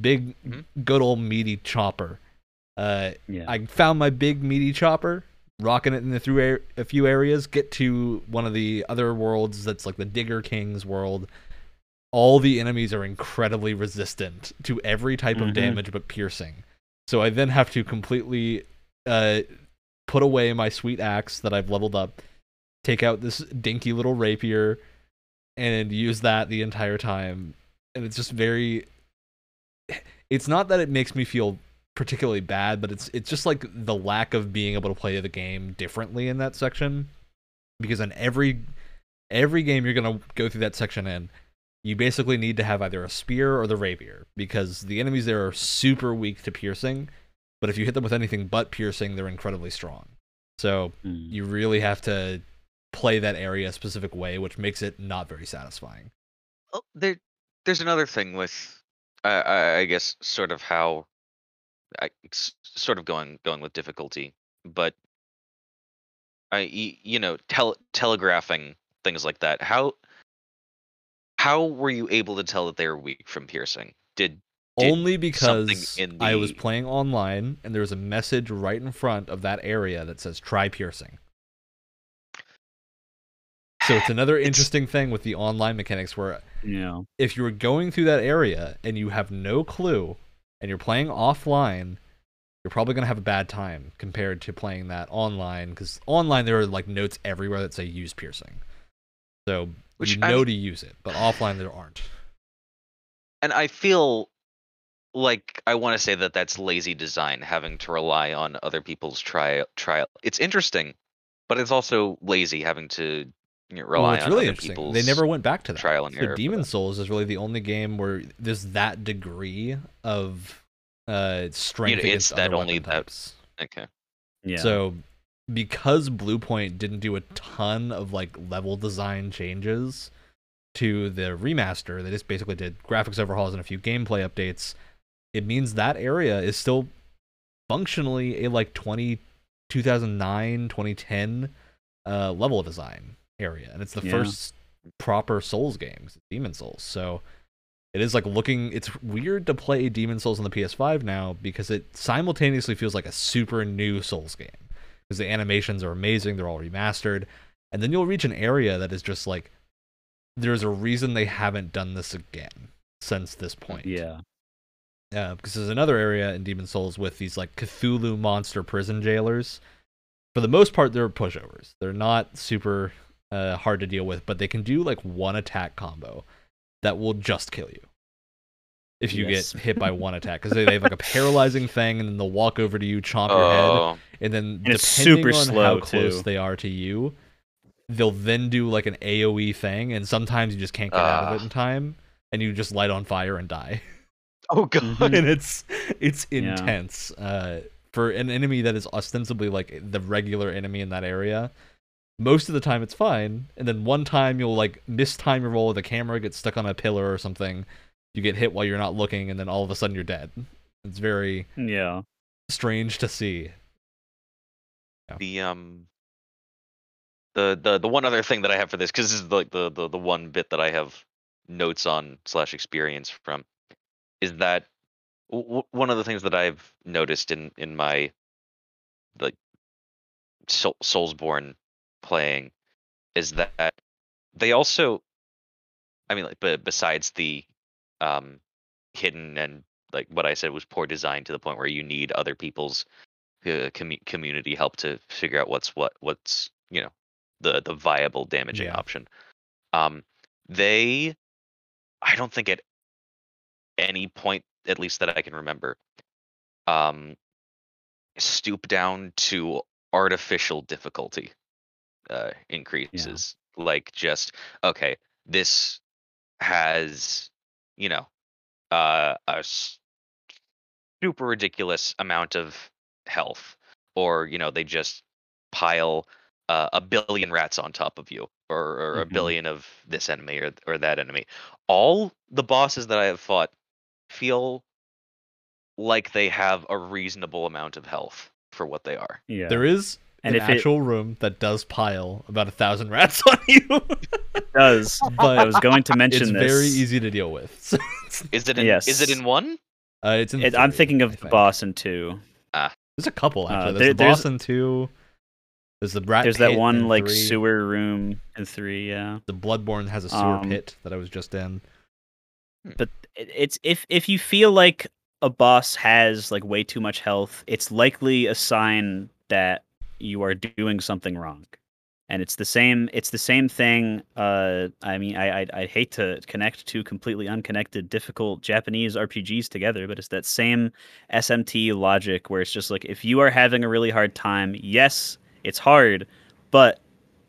Big, Mhm. good old meaty chopper. Uh, Yeah. I found my big meaty chopper, rocking it in the through a, a few areas. Get to one of the other worlds that's like the Digger King's world. All the enemies are incredibly resistant to every type of Mhm. damage but piercing. So I then have to completely uh, put away my sweet axe that I've leveled up, take out this dinky little rapier, and use that the entire time. And it's just very. It's not that it makes me feel particularly bad, but it's it's just like the lack of being able to play the game differently in that section. Because in every every game you're gonna go through that section in, you basically need to have either a spear or the rapier because the enemies there are super weak to piercing, but if you hit them with anything but piercing, they're incredibly strong. So Mm. you really have to play that area a specific way, which makes it not very satisfying. Oh, there, there's another thing with, uh, I, I guess, sort of how, I sort of going going with difficulty, but I, you know, tel- telegraphing things like that. How, how were you able to tell that they were weak from piercing? Did Did Only because in I was playing online and there was a message right in front of that area that says try piercing. So it's another It's- interesting thing with the online mechanics where Yeah. if you're going through that area and you have no clue and you're playing offline, you're probably going to have a bad time compared to playing that online because online there are like notes everywhere that say use piercing. So Which, you I know mean- to use it, but offline there aren't. and I feel like I want to say that that's lazy design, having to rely on other people's trial. Trial. It's interesting, but it's also lazy having to you know, Well, it's on really other interesting. people's. They never went back to that. trial and so error Demon. Souls is really the only game where there's that degree of uh strength it's against that other only weapon that- Okay. Yeah. So because Bluepoint didn't do a ton of like level design changes to the remaster, they just basically did graphics overhauls and a few gameplay updates. It means that area is still functionally a like 20 2009 2010 uh level design area and it's the Yeah. first proper souls game demon souls so it is like looking it's weird to play demon souls on the ps5 now because it simultaneously feels like a super new souls game because the animations are amazing they're all remastered and then you'll reach an area that is just like there's a reason they haven't done this again since this point yeah. uh, because there's another area in Demon Souls with these like Cthulhu monster prison jailers. For the most part, they're pushovers. They're not super uh, hard to deal with, but they can do like one attack combo that will just kill you if you Yes. get hit by one attack. Because they, they have like a paralyzing thing, and then they'll walk over to you, chomp your head, Oh, and then And it's depending super on slow, how close too. they are to you, they'll then do like an AOE thing, and sometimes you just can't get out of Ah. it in time, and you just light on fire and die. oh god. Mhm. and it's it's Yeah. intense uh for an enemy that is ostensibly like the regular enemy in that area most of the time it's fine and then one time you'll like mistime your roll with the camera gets stuck on a pillar or something you get hit while you're not looking and then all of a sudden you're dead. It's very Yeah. strange to see. The um the the the one other thing that I have for this because this is like the, the the one bit that I have notes on slash experience from is that w- w- one of the things that I've noticed in in my like Soul, Soulsborne playing is that they also I mean like but besides the um hidden and like what I said was poor design to the point where you need other people's uh, commu- community help to figure out what's what what's you know the the viable damaging Yeah. option um they i don't think at any point at least that i can remember um stoop down to artificial difficulty uh increases like just okay this has you know uh a s- super ridiculous amount of health or you know they just pile uh, a billion rats on top of you or, or a Mhm. billion of this enemy or, or that enemy all the bosses that i have fought feel like they have a reasonable amount of health for what they are Yeah. there is And an if it actual room that does pile about a thousand rats on you. it does, but I was going to mention this. it's this. very easy to deal with. So Is it in? Yes. Is it in one? uh, it's in It, I'm thinking of the think. boss in two. Ah. There's a couple Uh, actually. there- there's the there's- boss in two. There's the rat. There's that one like three. sewer room in three. Yeah. The Bloodborne has a sewer Um, pit that I was just in. but it's if if you feel like a boss has like way too much health, it's likely a sign that you are doing something wrong. And it's the same. It's the same thing. Uh, I mean, I I I hate to connect two completely unconnected, difficult Japanese RPGs together, but it's that same SMT logic where it's just like if you are having a really hard time, yes, it's hard, but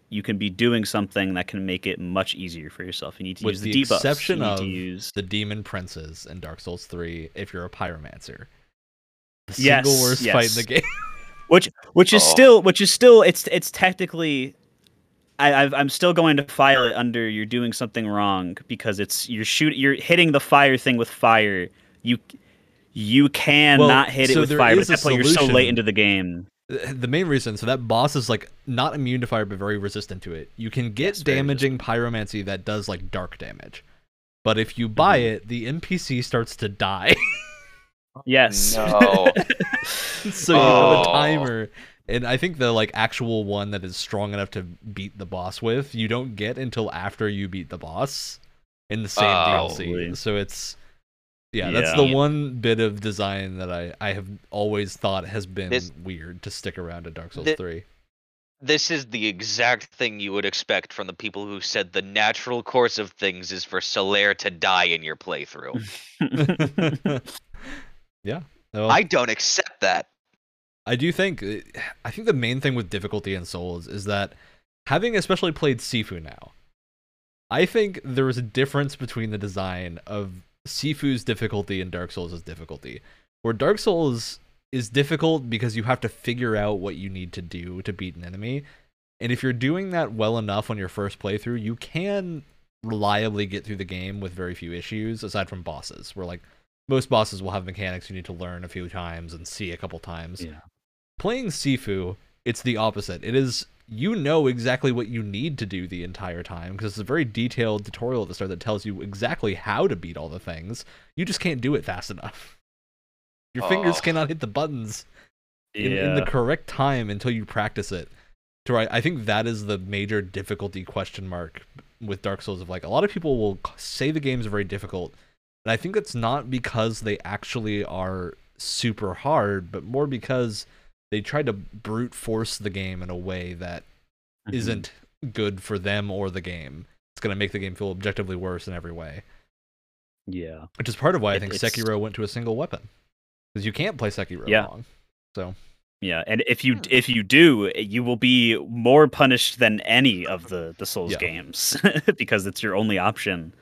you can be doing something that can make it much easier for yourself. You need to With use the the debuffs. exception of use The demon princes in Dark Souls 3 if you're a pyromancer. The Yes, single worst fight in the game. which which is Oh. still which is still it's it's technically I, I've, I'm still going to file it under you're doing something wrong because it's you're shoot you're hitting the fire thing with fire. You you can Well, not hit it with fire but at that point you're so late into the game. The main reason so that boss is like not immune to fire but very resistant to it. You can get Yes, damaging pyromancy that does like dark damage. But if you buy Mm-hmm. it the npc starts to die yes No. so you have a Oh. timer and i think the like actual one that is strong enough to beat the boss with you don't get until after you beat the boss in the same Oh. dlc so it's yeah, that's the one bit of design that I, I have always thought has been This- weird to stick around in Dark Souls Thi- 3. this is the exact thing you would expect from the people who said the natural course of things is for Solaire to die in your playthrough. yeah. Well, I don't accept that. I do think uh, I think the main thing with difficulty in Souls is that having especially played Sifu now, I think there is a difference between the design of Sifu's difficulty and Dark Souls' difficulty. Where Dark Souls is difficult because you have to figure out what you need to do to beat an enemy. And if you're doing that well enough on your first playthrough, you can reliably get through the game with very few issues aside from bosses, where like most bosses will have mechanics you need to learn a few times and see a couple times yeah playing Sifu, it's the opposite. It is you know exactly what you need to do the entire time because it's a very detailed tutorial at the start that tells you exactly how to beat all the things. You just can't do it fast enough. Your fingers Oh. cannot hit the buttons in, yeah in the correct time until you practice it. So I, I think that is the major difficulty question mark with Dark Souls. Of like a lot of people will say the game's are very difficult, and I think that's not because they actually are super hard, but more because they tried to brute force the game in a way that Mhm. not good for them or the game. It's going to make the game feel objectively worse in every way, yeah which is part of why I think it's- Sekiro went to a single weapon because you can't play Sekiro Yeah. long. So Yeah, and if you Hmm. if you do, you will be more punished than any of the the Souls Yeah. games because it's your only option,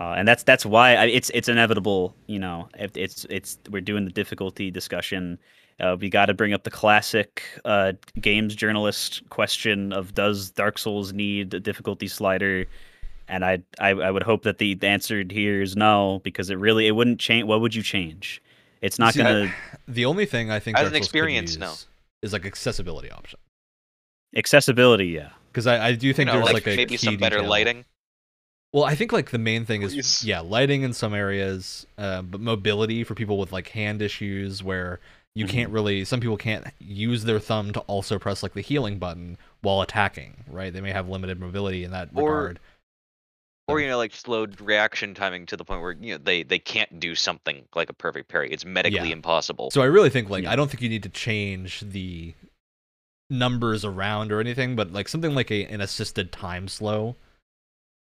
uh, and that's that's why I, it's it's inevitable. You know, if it's it's we're doing the difficulty discussion. Uh, we got to bring up the classic uh, games journalist question of does Dark Souls need a difficulty slider? And I, I I would hope that the answer here is no because it really it wouldn't change. What would you change? It's not See, gonna the only thing I think As Dark an Souls experience, no. is like accessibility option accessibility. Yeah. because I, I do You think know, there's like, like, a maybe key some better detail. lighting. Well, I think like the main thing is yeah, lighting in some areas, uh, but mobility for people with like hand issues where you Mm-hmm. can't really. Some people can't use their thumb to also press like the healing button while attacking. Right? They may have limited mobility in that Or- regard. Or you know, like slowed reaction timing to the point where you know they they can't do something like a perfect parry. It's medically Yeah. impossible. So I really think like Yeah. I don't think you need to change the numbers around or anything, but like something like a an assisted time slow,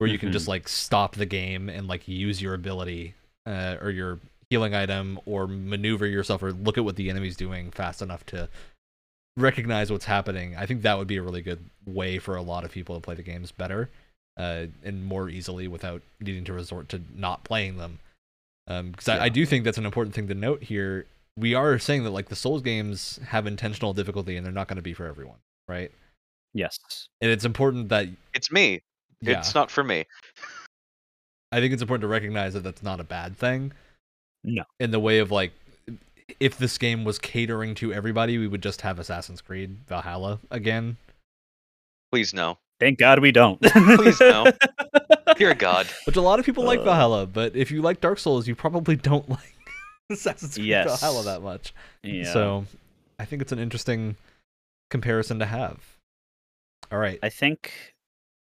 where you can just like stop the game and like use your ability uh, or your healing item or maneuver yourself or look at what the enemy's doing fast enough to recognize what's happening. I think that would be a really good way for a lot of people to play the games better uh, and more easily without needing to resort to not playing them. Because I, I do think that's an important thing to note here. We are saying that like the Souls games have intentional difficulty and they're not going to be for everyone, right? Yes. And it's important that it's me. Yeah, It's not for me. I think it's important to recognize that that's not a bad thing. No. In the way of like, if this game was catering to everybody, we would just have Assassin's Creed Valhalla again. Please no. Thank God we don't. Please no. Dear God. Which a lot of people like Uh. Valhalla, but if you like Dark Souls, you probably don't like Assassin's Creed Yes. Valhalla that much. yeah. So I think it's an interesting comparison to have. All right. I think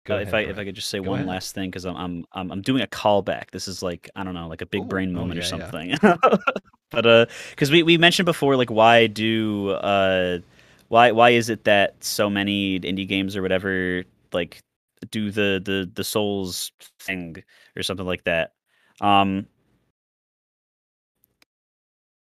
Go uh, ahead, if I if I could just say Go one ahead. last thing because I'm I'm I'm I'm doing a callback. This is like I don't know like a big Ooh. brain Oh, moment or yeah, yeah. something. but uh, because we we mentioned before like why do uh why why is it that so many indie games or whatever like do the the the Souls thing or something like that. Um.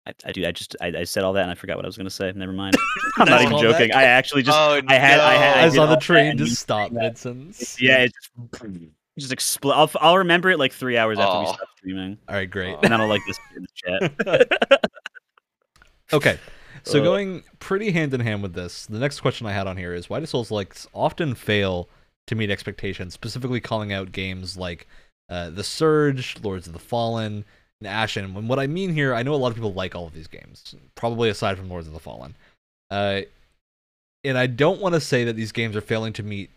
I, I do. I just I, I said all that and I forgot what I was gonna say. Never mind. I'm not even joking. that- I actually just oh, I had- I had- I I was on the train that to stop that- mid-sentence. Yeah, it just just explode. I'll, I'll remember it like three hours after we Aw. stop streaming, All right, great. And then I'll like this in the chat. Okay. So Uh, going pretty hand in hand with this, the next question I had on here is why do Souls likes often fail to meet expectations, specifically calling out games like uh, The Surge, Lords of the Fallen, and Ashen. And what I mean here, I know a lot of people like all of these games, probably aside from Lords of the Fallen. Uh, and I don't want to say that these games are failing to meet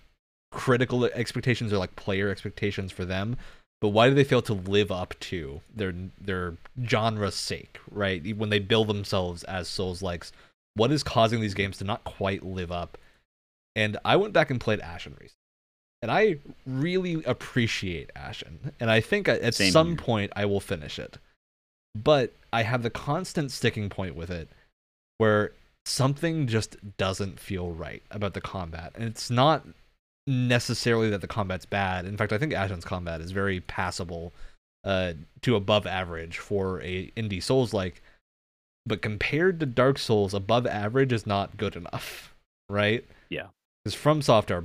critical expectations or like player expectations for them, but why do they fail to live up to their their genre's sake, right? When they bill themselves as Souls likes, what is causing these games to not quite live up? And I went back and played Ashen recently. And I really appreciate Ashen. And I think at Same some here. point I will finish it. But I have the constant sticking point with it where something just doesn't feel right about the combat. And it's not necessarily that the combat's bad. In fact, I think Ashen's combat is very passable uh, to above average for a indie Souls like. But compared to Dark Souls, above average is not good enough, right? Yeah. Because FromSoft are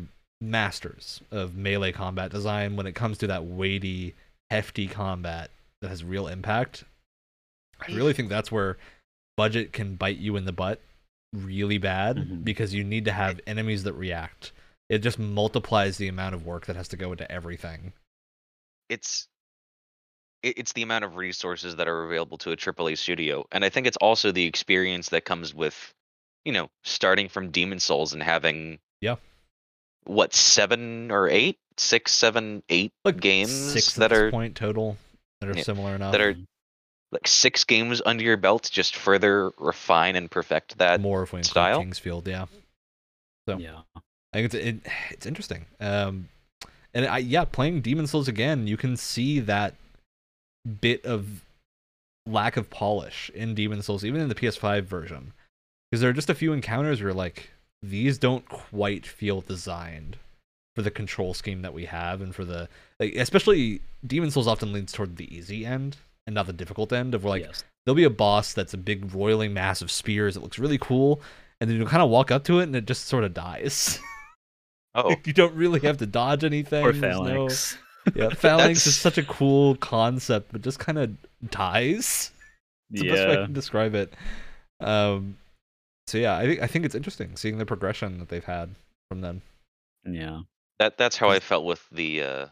masters of melee combat design when it comes to that weighty, hefty combat that has real impact. I really think that's where budget can bite you in the butt really bad Mhm. because you need to have enemies that react. It just multiplies the amount of work that has to go into everything. it's it's the amount of resources that are available to a AAA studio, and I think it's also the experience that comes with, you know, starting from Demon Souls and having Yeah. What seven or eight, six, seven, eight Like games six that are point total that are Yeah, similar enough. that are like six games under your belt, to just further refine and perfect that. more if we include style? King's Field, yeah. So yeah. I think it's it, it's interesting. Um, and I yeah, playing Demon Souls again, you can see that bit of lack of polish in Demon Souls, even in the PS5 version, because there are just a few encounters where like these don't quite feel designed for the control scheme that we have, and for the like, especially Demon Souls often leans toward the easy end and not the difficult end of where like yes. there'll be a boss that's a big roiling mass of spears. It looks really cool, and then you kind of walk up to it and it just sort of dies. Oh, you don't really have to dodge anything. Or there's no- phalanx. Yeah, phalanx is such a cool concept, but just kind of dies. It's the best way I Yeah. can describe it. Um, so yeah, I think I think it's interesting seeing the progression that they've had from them. Yeah. that that's how I felt with the uh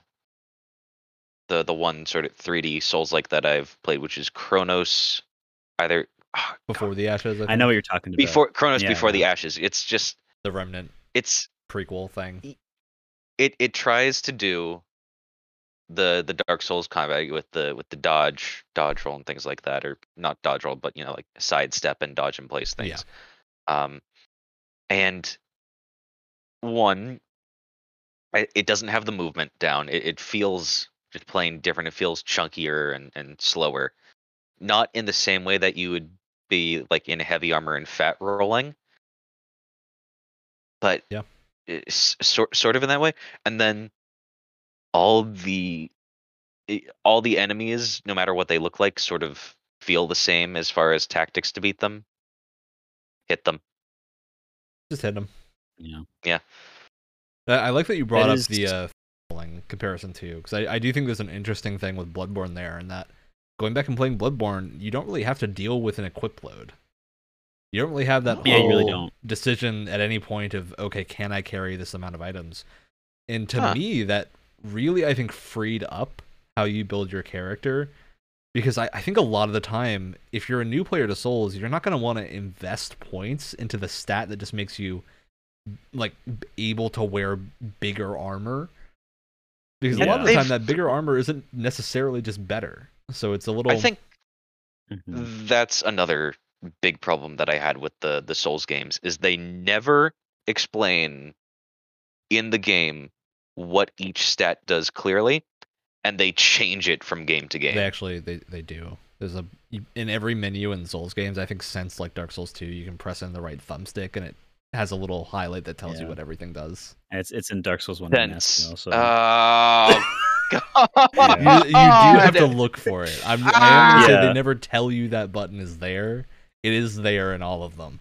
the the one sort of 3D Souls like that I've played, which is Chronos. Either ah, Before the ashes, I, I know what you're talking about. before Chronos Yeah, before the. Ashes. It's just the remnant it's prequel thing. it it tries to do the the Dark Souls combat with the with the dodge dodge roll and things like that, or not dodge roll, but you know like sidestep and dodge in place things. Yeah. Um, and one, it doesn't have the movement down. It, it feels just plain different. It feels chunkier and and slower, not in the same way that you would be like in heavy armor and fat rolling. But Yeah. it's sort sort of in that way. And then all the all the enemies, no matter what they look like, sort of feel the same as far as tactics to beat them. Hit them. Just hit them. Yeah. Yeah. I like that you brought It up is- the uh, falling comparison too, because I, I do think there's an interesting thing with Bloodborne there, and that going back and playing Bloodborne, you don't really have to deal with an equip load. You don't really have that Yeah, you really whole don't. decision at any point of okay, can I carry this amount of items? And to Huh. me, that really I think freed up how you build your character because I, I think a lot of the time, if you're a new player to Souls, you're not going to want to invest points into the stat that just makes you like able to wear bigger armor. Because a lot of the Yeah. time, that bigger armor isn't necessarily just better. So it's a little. I think Mhm. that's another big problem that I had with the the Souls games is they never explain in the game what each stat does clearly, and they change it from game to game. They actually they, they do. There's a in every menu in Souls games. I think since like Dark Souls 2, you can press in the right thumbstick and it has a little highlight that tells you what everything does. And It's it's in Dark Souls one. and Sense. also. Oh god! You, you do have to look for it. I'm, I am gonna say Yeah. they never tell you that button is there. It is there in all of them.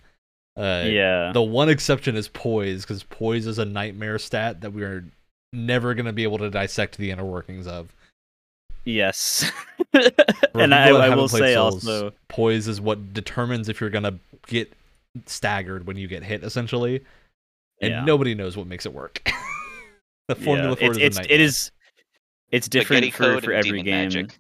Uh, yeah. The one exception is poise, because poise is a nightmare stat that we are never gonna be able to dissect the inner workings of. Yes. And I, I will say Souls, also. poise is what determines if you're gonna get staggered when you get hit, essentially. And Yeah. nobody knows what makes it work. the formula yeah, for it it's, is a it's it nightmare. is it's different for, for every game. magic.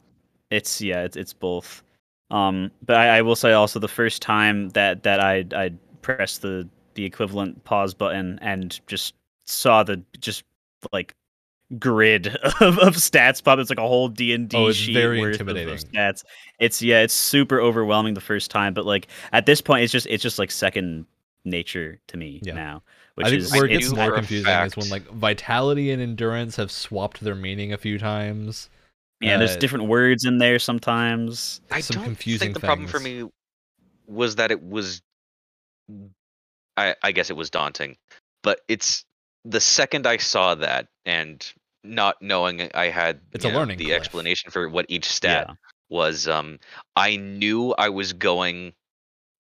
It's yeah, it's it's both. Um, but I, I will say also the first time that that I I pressed the the equivalent pause button and just saw the just like grid of, of stats pop. It's like a whole D and Oh, D sheet very worth of- of intimidating. stats. It's yeah, it's super overwhelming the first time, but like at this point, it's just it's just like second nature to me Yeah. now. Which I think is where it gets more for a confusing is when like vitality and endurance have swapped their meaning a few times. yeah, there's uh, different words in there sometimes. I some don't confusing think the problem for me was that it was. I I guess it was daunting, but it's the second I saw that and not knowing I had It's a know, learning the cliff. explanation for what each stat Yeah. was. Um, I knew I was going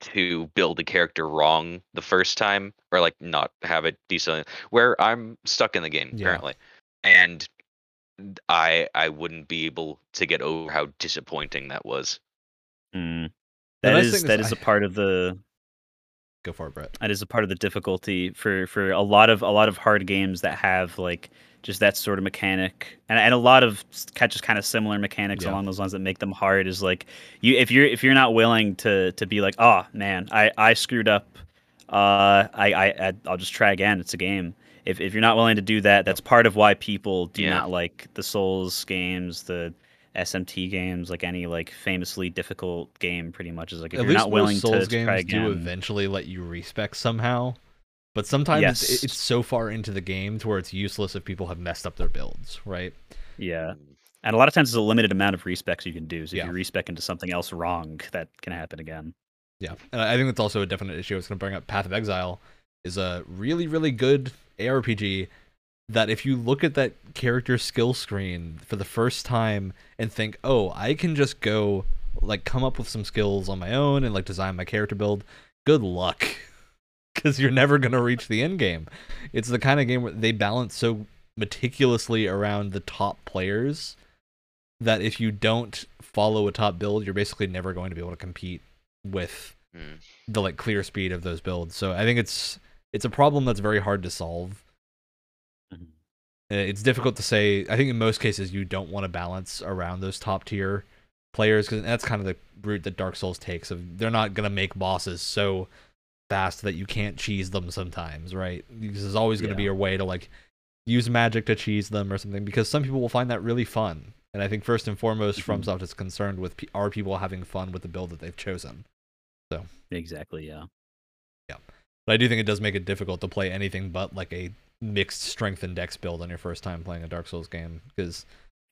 to build a character wrong the first time, or like not have it decent. Where I'm stuck in the game Yeah. currently, and I I wouldn't be able to get over how disappointing that was. Mm. The That nice is thing is that is I- a part of the Go for it, Brett. that is a part of the difficulty for for a lot of a lot of hard games that have like just that sort of mechanic and, and a lot of s- ki- just kind of similar mechanics Yeah. along those lines that make them hard is like you if you're if you're not willing to to be like oh man I I screwed up uh I I I- I'll just try again it's a game if if you're not willing to do that that's part of why people do Yeah. not like the Souls games the SMT games like any like famously difficult game pretty much is like if At you're not willing to, Souls to try games do eventually let you respec somehow. But sometimes it's, Yes. it's so far into the game to where it's useless if people have messed up their builds, right? yeah And a lot of times there's a limited amount of respecs you can do. So Yeah. if you respec into something else wrong, that can happen again. Yeah, and I think that's also a definite issue. I was going to bring up Path of Exile is a really, really good ARPG that if you look at that character skill screen for the first time and think, oh, I can just go like come up with some skills on my own and like design my character build, good luck. Because you're never going to reach the end game. It's the kind of game where they balance so meticulously around the top players that if you don't follow a top build, you're basically never going to be able to compete with Hmm. the like clear speed of those builds. So I think it's it's a problem that's very hard to solve. Uh, It's difficult to say. I think in most cases you don't want to balance around those top tier players because that's kind of the route that Dark Souls takes. Of they're not gonna make bosses so fast that you can't cheese them sometimes, right? Because there's always gonna be a way to like use magic to cheese them or something. Because some people will find that really fun. And I think first and foremost, Mhm. FromSoft is concerned with are people having fun with the build that they've chosen. So exactly. Yeah, yeah. But I do think it does make it difficult to play anything but like a mixed strength and dex build on your first time playing a Dark Souls game because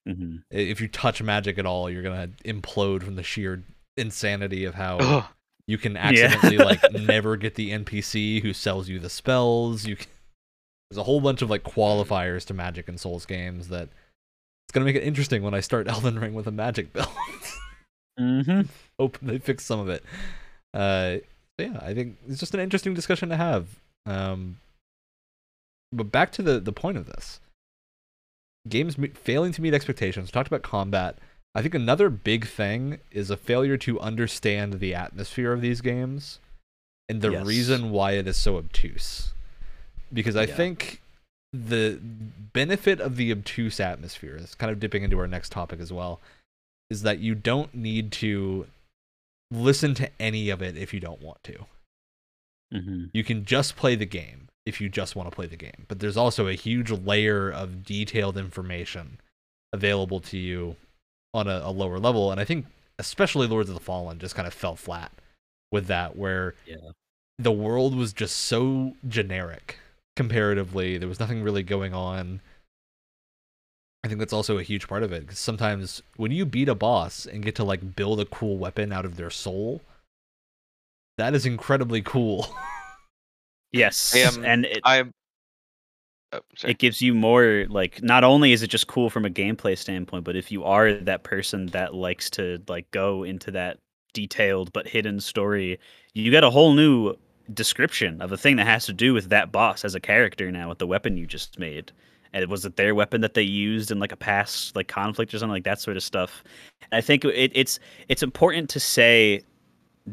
hmm if you touch magic at all, you're gonna implode from the sheer insanity of how Ugh. you can accidentally Yeah. like never get the NPC who sells you the spells. You can... there's a whole bunch of like qualifiers to magic and Souls games that it's gonna make it interesting when I start Elden Ring with a magic build. hmm hope they fix some of it. Uh, yeah, I think it's just an interesting discussion to have. Um, but back to the the point of this, games me- failing to meet expectations. We talked about combat. I think another big thing is a failure to understand the atmosphere of these games and the Yes. reason why it is so obtuse. Because I Yeah. think the benefit of the obtuse atmosphere is kind of dipping into our next topic as well is that you don't need to listen to any of it if you don't want to. hmm You can just play the game if you just want to play the game. But there's also a huge layer of detailed information available to you on a, a lower level. And I think especially Lords of the Fallen just kind of fell flat with that, where Yeah. the world was just so generic comparatively. There was nothing really going on. I think that's also a huge part of it because sometimes when you beat a boss and get to like build a cool weapon out of their soul, that is incredibly cool. Yes, I am- and it, I'm. Oh, it gives you more like not only is it just cool from a gameplay standpoint but if you are that person that likes to like go into that detailed but hidden story you get a whole new description of a thing that has to do with that boss as a character now with the weapon you just made and was it their weapon that they used in like a past like conflict or something like that sort of stuff and i think it, it's it's important to say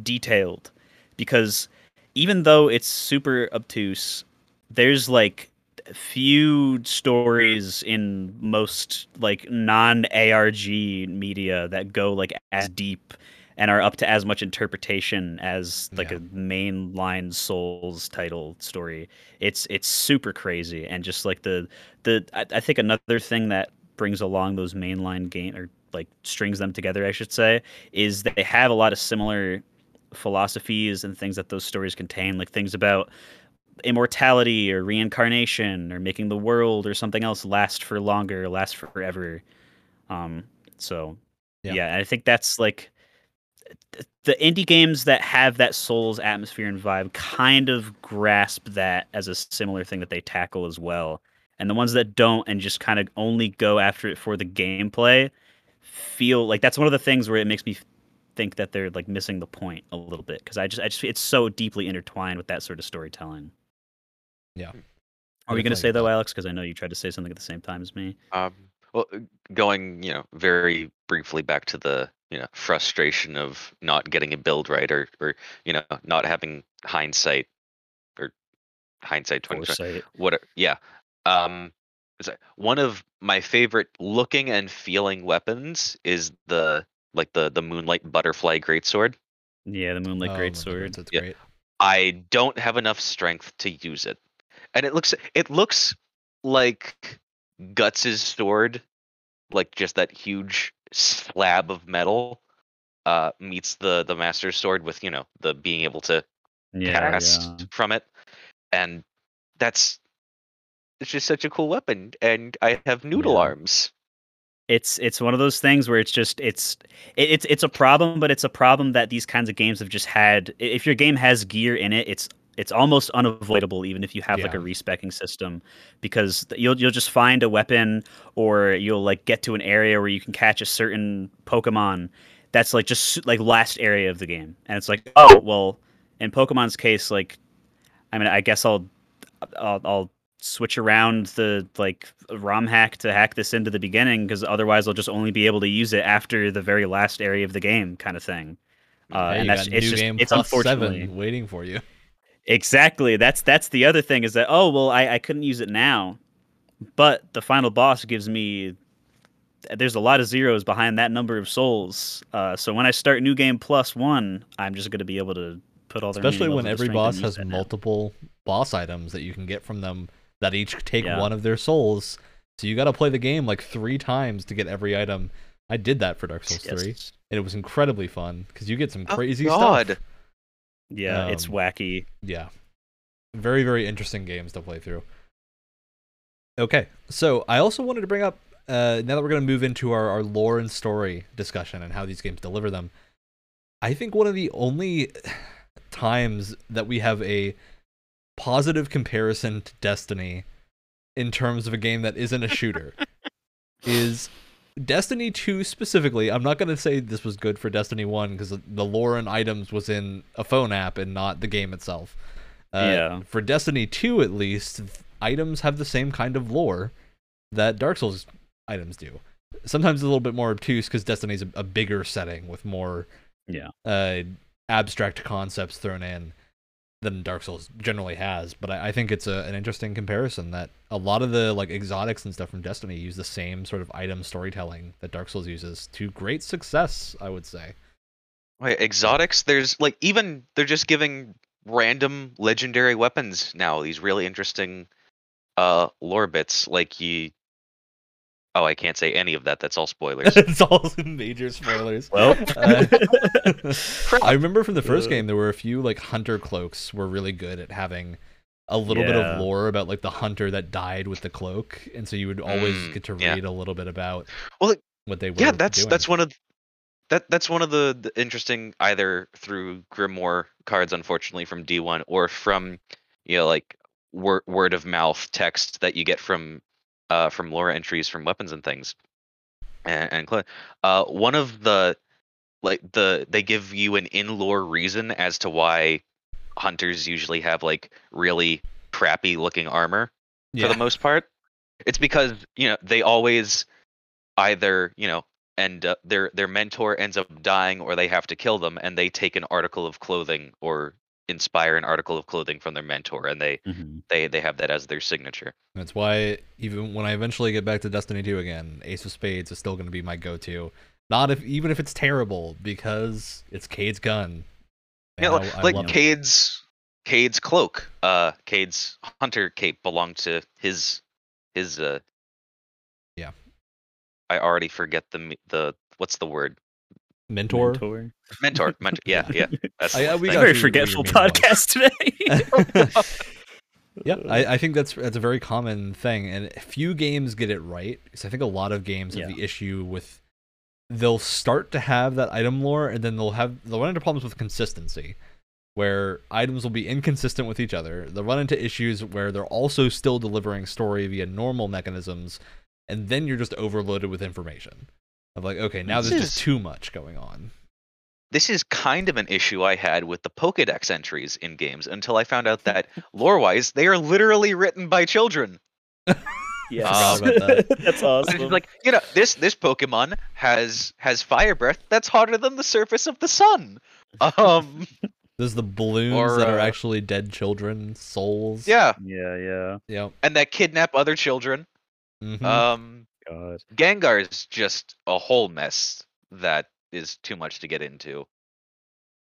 detailed because even though it's super obtuse there's like few stories in most like non ARG media that go like as deep and are up to as much interpretation as like Yeah. a mainline Souls title story. It's it's super crazy and just like the the I, I think another thing that brings along those mainline game or like strings them together, I should say, is they have a lot of similar philosophies and things that those stories contain, like things about immortality or reincarnation or making the world or something else last for longer, last forever. Um, so Yeah. yeah. I think that's like the indie games that have that Souls atmosphere and vibe kind of grasp that as a similar thing that they tackle as well. And the ones that don't and just kind of only go after it for the gameplay feel like that's one of the things where it makes me think that they're like missing the point a little bit because I just I just it's so deeply intertwined with that sort of storytelling. Yeah. Are we going to say though. Alex? Because I know you tried to say something at the same time as me. Um, well, uh, going, you know, very briefly back to the, you know, frustration of not getting a build right, or, or you know, not having hindsight, or hindsight twenty twenty. Foresight. What? Yeah. Um, one of my favorite looking and feeling weapons is the like the the moonlight butterfly greatsword. Yeah, the Moonlight Oh Greatsword. That's Yeah. great. I don't have enough strength to use it. And it looks it looks like Guts's sword, like just that huge slab of metal, uh, meets the the master's sword with, you know, the being able to Yeah, cast yeah. from it. And that's it's just such a cool weapon. And I have noodle Yeah. arms. It's it's one of those things where it's just it's it, it's it's a problem, but it's a problem that these kinds of games have just had. If your game has gear in it, it's it's almost unavoidable, even if you have like a Yeah. respecking system, because you'll you'll just find a weapon or you'll like get to an area where you can catch a certain Pokemon that's like just like last area of the game, and it's like oh well, in Pokemon's case, like I mean I guess I'll I'll, I'll switch around the like ROM hack to hack this into the beginning because otherwise I'll just only be able to use it after the very last area of the game, kind of thing. Uh, Hey, and you it's new just game it's unfortunately seven waiting for you. exactly that's that's the other thing is that oh well I, I couldn't use it now, but the final boss gives me there's a lot of zeros behind that number of souls. Uh, so when I start new game plus one, I'm just going to be able to put all the Especially when every boss has that now. multiple boss items that you can get from them that each take Yeah. one of their souls. So you got to play the game like three times to get every item. I did that for Dark Souls Yes. 3, and it was incredibly fun because you get some crazy Oh, crazy God. stuff. Yeah, it's Um, wacky. Yeah. Very, very interesting games to play through. Okay, so I also wanted to bring up, uh, now that we're going to move into our, our lore and story discussion and how these games deliver them, I think one of the only times that we have a positive comparison to Destiny in terms of a game that isn't a shooter is Destiny 2 specifically. I'm not going to say this was good for Destiny 1 because the lore and items was in a phone app and not the game itself. Uh, Yeah. For Destiny 2, at least, items have the same kind of lore that Dark Souls items do. Sometimes a little bit more obtuse because Destiny's a, a bigger setting with more Yeah. uh, abstract concepts thrown in. Than Dark Souls generally has. But I, I think it's a, an interesting comparison that a lot of the like exotics and stuff from Destiny use the same sort of item storytelling that Dark Souls uses to great success. I would say. Wait, exotics? There's like even they're just giving random legendary weapons now. These really interesting uh lore bits. Like you. Oh, I can't say any of that. That's all spoilers. it's all major spoilers. Well, Uh, I remember from the first game there were a few like hunter cloaks were really good at having a little bit of lore about like the hunter that died with the cloak, and so you would always Mm, get to yeah. read a little bit about Well, it- what they were. yeah, that's doing. that's one of that that's one of the, the interesting either through Grimoire cards, unfortunately, from D1 or from you know like word word of mouth text that you get from uh from lore entries from weapons and things. And, and uh, one of the like the they give you an in lore reason as to why hunters usually have like really crappy looking armor yeah. for the most part. It's because you know they always either you know and uh, their their mentor ends up dying or they have to kill them and they take an article of clothing or inspire an article of clothing from their mentor and they Mhm. they they have that as their signature. That's why even when I eventually get back to Destiny 2 again, Ace of Spades is still going to be my go-to. Not if even if it's terrible because it's Cayde's gun. Yeah, and li- I- I like love it. Cayde's Cayde's cloak, uh, Cayde's hunter cape belonged to his his uh. Yeah. I already forget the the what's the word mentor. Mentor. mentor mentor yeah yeah that's the I- I- we Thank got Very forgetful remain one. podcast today. Yeah, I, I think that's that's a very common thing, and a few games get it right. Because I think a lot of games have Yeah. the issue with they'll start to have that item lore, and then they'll have they'll run into problems with consistency, where items will be inconsistent with each other. They'll run into issues where they're also still delivering story via normal mechanisms, and then you're just overloaded with information. Of like, okay, now This there's just is- too much going on. this is kind of an issue I had with the Pokedex entries in games until I found out that lore-wise they are literally written by children. yes. Forgot that. That's awesome. just like, you know, this this Pokemon has has fire breath that's hotter than the surface of the sun. Um, There's the balloons Or, that are uh, actually dead children, souls. yeah, yeah, yeah. Yep. and that kidnap other children. mhm. Um, God. Gengar is just a whole mess that is too much to get into.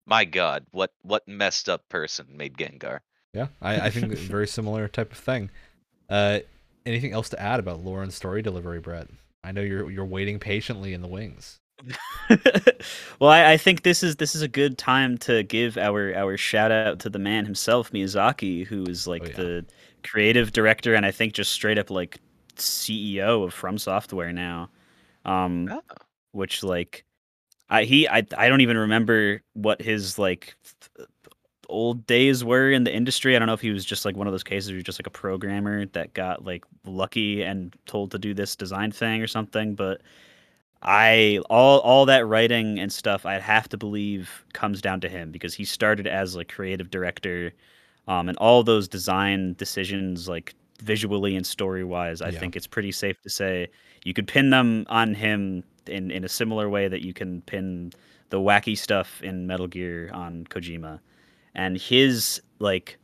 My God, what what messed up person made Gengar? Yeah, I, I think very similar type of thing. Uh, anything else to add about lore and story delivery, Brett? I know you're you're waiting patiently in the wings. well, I, I think this is this is a good time to give our our shout out to the man himself, Miyazaki, who is like Oh, yeah. the creative director and I think just straight up like CEO of From Software now. Um, Oh. which like I he I I don't even remember what his like th- old days were in the industry. I don't know if he was just like one of those cases where he was just like a programmer that got like lucky and told to do this design thing or something, but I all all that writing and stuff I'd have to believe comes down to him because he started as like creative director um and all those design decisions like visually and story wise I Yeah. think it's pretty safe to say you could pin them on him in in a similar way that you can pin the wacky stuff in Metal Gear on Kojima and his like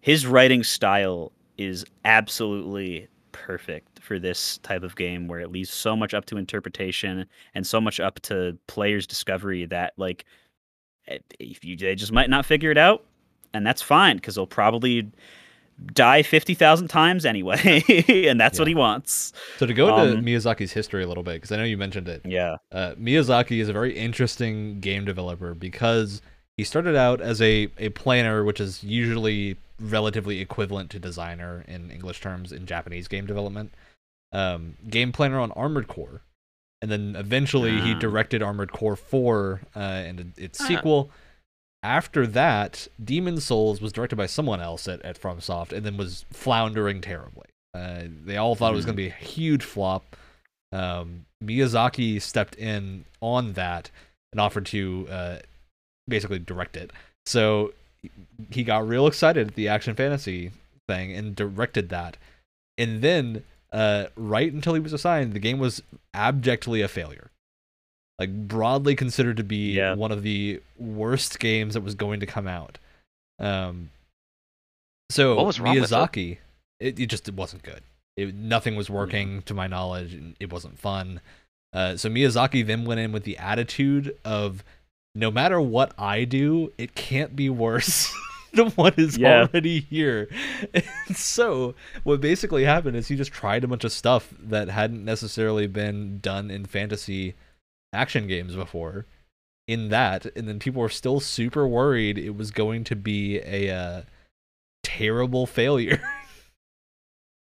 his writing style is absolutely perfect for this type of game where it leaves so much up to interpretation and so much up to players discovery that like eh, if you they just might not figure it out and that's fine because they'll probably die 50,000 times anyway and that's what he wants So to go into Um, Miyazaki's history a little bit, because I know you mentioned it. yeah Uh, Miyazaki is a very interesting game developer because he started out as a, a planner, which is usually relatively equivalent to designer in English terms in Japanese game development. Um, game planner on Armored Core, and then eventually he Ah. directed Armored Core Four uh, and its Ah. sequel. After that, Demon Souls was directed by someone else at, at FromSoft, and then was floundering terribly. Uh, they all thought it was going to be a huge flop. Um, Miyazaki stepped in on that and offered to uh, basically direct it. So he got real excited at the action fantasy thing and directed that. And then, uh, right until he was assigned, the game was abjectly a failure. Like broadly considered to be Yeah. one of the worst games that was going to come out. Um, so What was wrong with it? Miyazaki, it, it just it wasn't good. It, nothing was working to my knowledge, and it wasn't fun. Uh, so Miyazaki then went in with the attitude of, no matter what I do, it can't be worse than what is Yeah. already here. And so what basically happened is he just tried a bunch of stuff that hadn't necessarily been done in fantasy action games before in that and then people were still super worried it was going to be a uh, terrible failure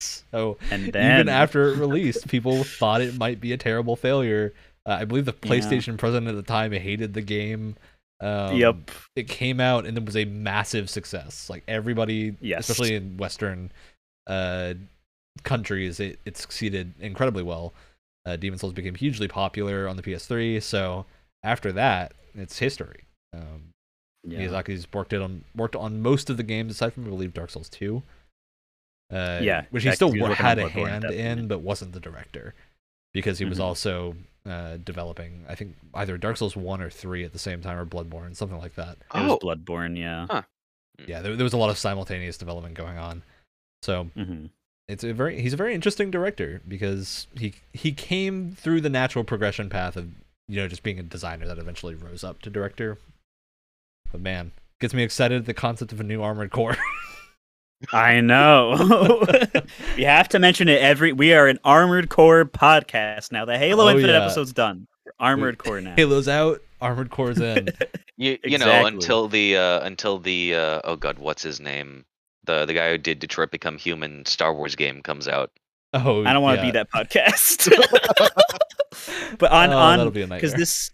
so And then even after it released people thought it might be a terrible failure uh, i believe the Yeah. playstation president at the time hated the game um, Yep. it came out and it was a massive success like everybody Yes. especially in western uh countries it, it succeeded incredibly well uh, demon souls became hugely popular on the ps3 so after that it's history. Um, Yeah. Miyazaki's worked it on worked on most of the games aside from I believe Dark Souls 2 uh, Yeah, which he still he was wa- working had a Bloodborne, hand in but wasn't the director because he was Mhm. also uh, developing I think either Dark Souls 1 or 3 at the same time or Bloodborne something like that. It was Oh, Bloodborne, yeah. yeah there, there was a lot of simultaneous development going on. So hmm it's a very he's a very interesting director because he he came through the natural progression path of you know just being a designer that eventually rose up to director but man gets me excited at the concept of a new armored core I know. we have to mention it every. We are an Armored Core podcast now. The Halo Oh, Infinite yeah. episode's done. We're Armored Core now. halo's out armored core's in you you know until the uh, until the uh, oh god what's his name the the guy who did Detroit Become Human Star Wars game comes out. oh I don't want to yeah. be that podcast. but on Oh, on that'll be a because this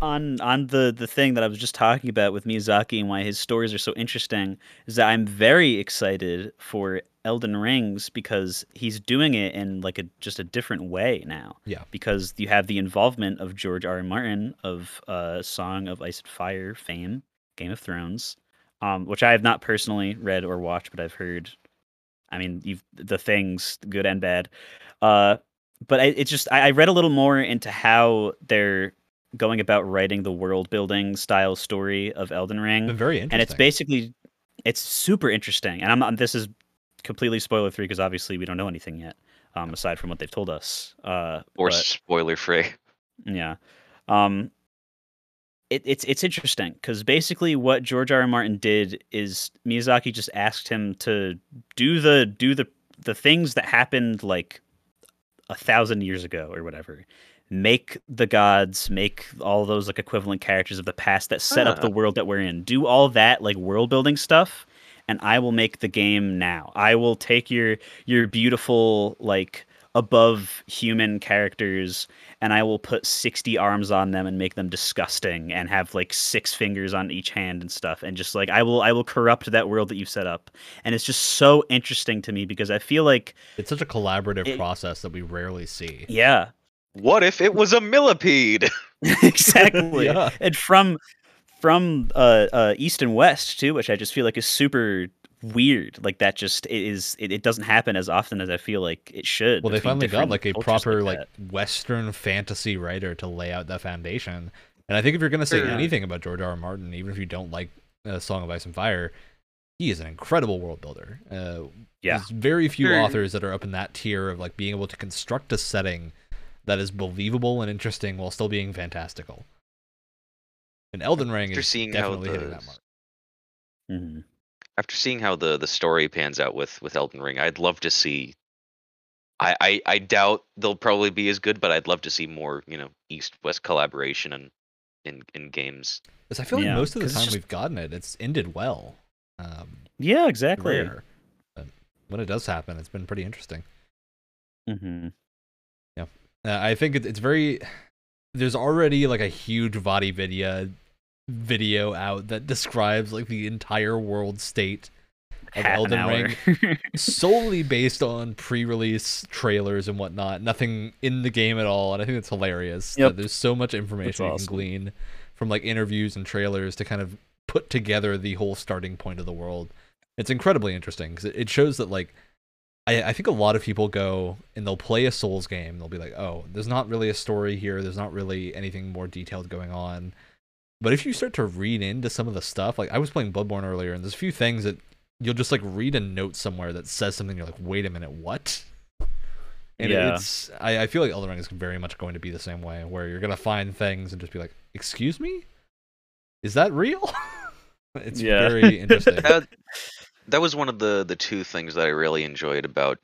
on on the the thing that I was just talking about with Miyazaki and why his stories are so interesting is that I'm very excited for Elden Rings because he's doing it in like a just a different way now. Yeah. Because you have the involvement of George R. R. Martin of uh, Song of Ice and Fire fame, Game of Thrones, um, which I have not personally read or watched, but I've heard. I mean, you've the things, good and bad. Uh, but I, it's just I, I read a little more into how they're going about writing the world building style story of Elden Ring, very interesting and it's basically it's super interesting. And I'm not. This is completely spoiler free because obviously we don't know anything yet, um, aside from what they've told us. Uh, Or but- spoiler free. yeah. Um it, it's it's interesting because basically what George R. R. Martin did is Miyazaki just asked him to do the do the the things that happened like a thousand years ago or whatever. Make the gods, make all those like equivalent characters of the past that set up Ah. the world that we're in. Do all that like world building stuff, and I will make the game now. I will take your your beautiful like above human characters and I will put 60 arms on them and make them disgusting and have like six fingers on each hand and stuff and just like I will I will corrupt that world that you've set up. And it's just so interesting to me because I feel like it's such a collaborative it- process that we rarely see yeah, What if it was a millipede? exactly. Yeah. And from from uh, uh east and west too, which I just feel like is super weird. Like that just it is it, it doesn't happen as often as I feel like it should. well they finally got like a proper like like, western fantasy writer to lay out the foundation and i think if you're going to say Sure. anything about george r. R. martin even if you don't like uh, song of ice and fire he is an incredible world builder uh, Yeah. there's very few Sure. authors that are up in that tier of like being able to construct a setting that is believable and interesting while still being fantastical and elden ring After is seeing how definitely hitting the- that mark Mhm. After seeing how the the story pans out with with Elden Ring, I'd love to see. I, I I doubt they'll probably be as good, but I'd love to see more, you know, east west collaboration and in in games. because i feel like most of the time just- we've gotten it it's ended well um, Yeah, exactly. rare. But when it does happen, it's been pretty interesting. hmm Uh, I think it, it's very. There's already like a huge Vaati Vidya video out that describes like the entire world state of Half Elden. Ring solely based on pre-release trailers and whatnot. Nothing in the game at all, and I think it's hilarious. Yep. That there's so much information you awesome. can glean from like interviews and trailers to kind of put together the whole starting point of the world. It's incredibly interesting because it, it shows that like I, I think a lot of people go and they'll play a Souls game. They'll be like, "Oh, there's not really a story here. There's not really anything more detailed going on." But if you start to read into some of the stuff, like I was playing Bloodborne earlier, and there's a few things that you'll just like read a note somewhere that says something. You're like, wait a minute, what? And Yeah. it's I, I feel like Elden Ring is very much going to be the same way, where you're gonna find things and just be like, excuse me, is that real? it's Yeah. very interesting. that, that was one of the the two things that I really enjoyed about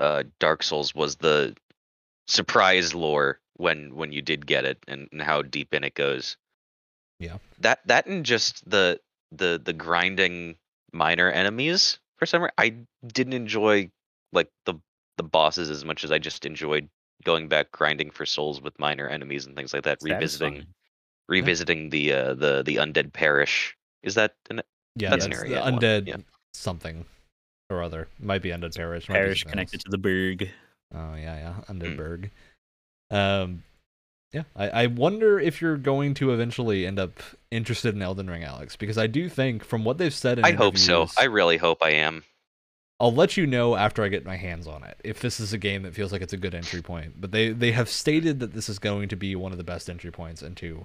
uh, Dark Souls was the surprise lore when when you did get it and, and how deep in it goes. Yeah. That that and just the the the grinding minor enemies for some reason I didn't enjoy like the the bosses as much as I just enjoyed going back grinding for souls with minor enemies and things like that revisiting Satisfying. revisiting the uh the the undead parish is that an yeah, that's that's, an the area one, undead yeah. something or other. Might be undead parish. Parish something connected else. to the Burg. Oh yeah, yeah, Mm. Undead Burg. Um, yeah, I, I wonder if you're going to eventually end up interested in Elden Ring, Alex, because I do think from what they've said in I hope so. I really hope I am. I'll let you know after I get my hands on it if this is a game that feels like it's a good entry point. But they they have stated that this is going to be one of the best entry points into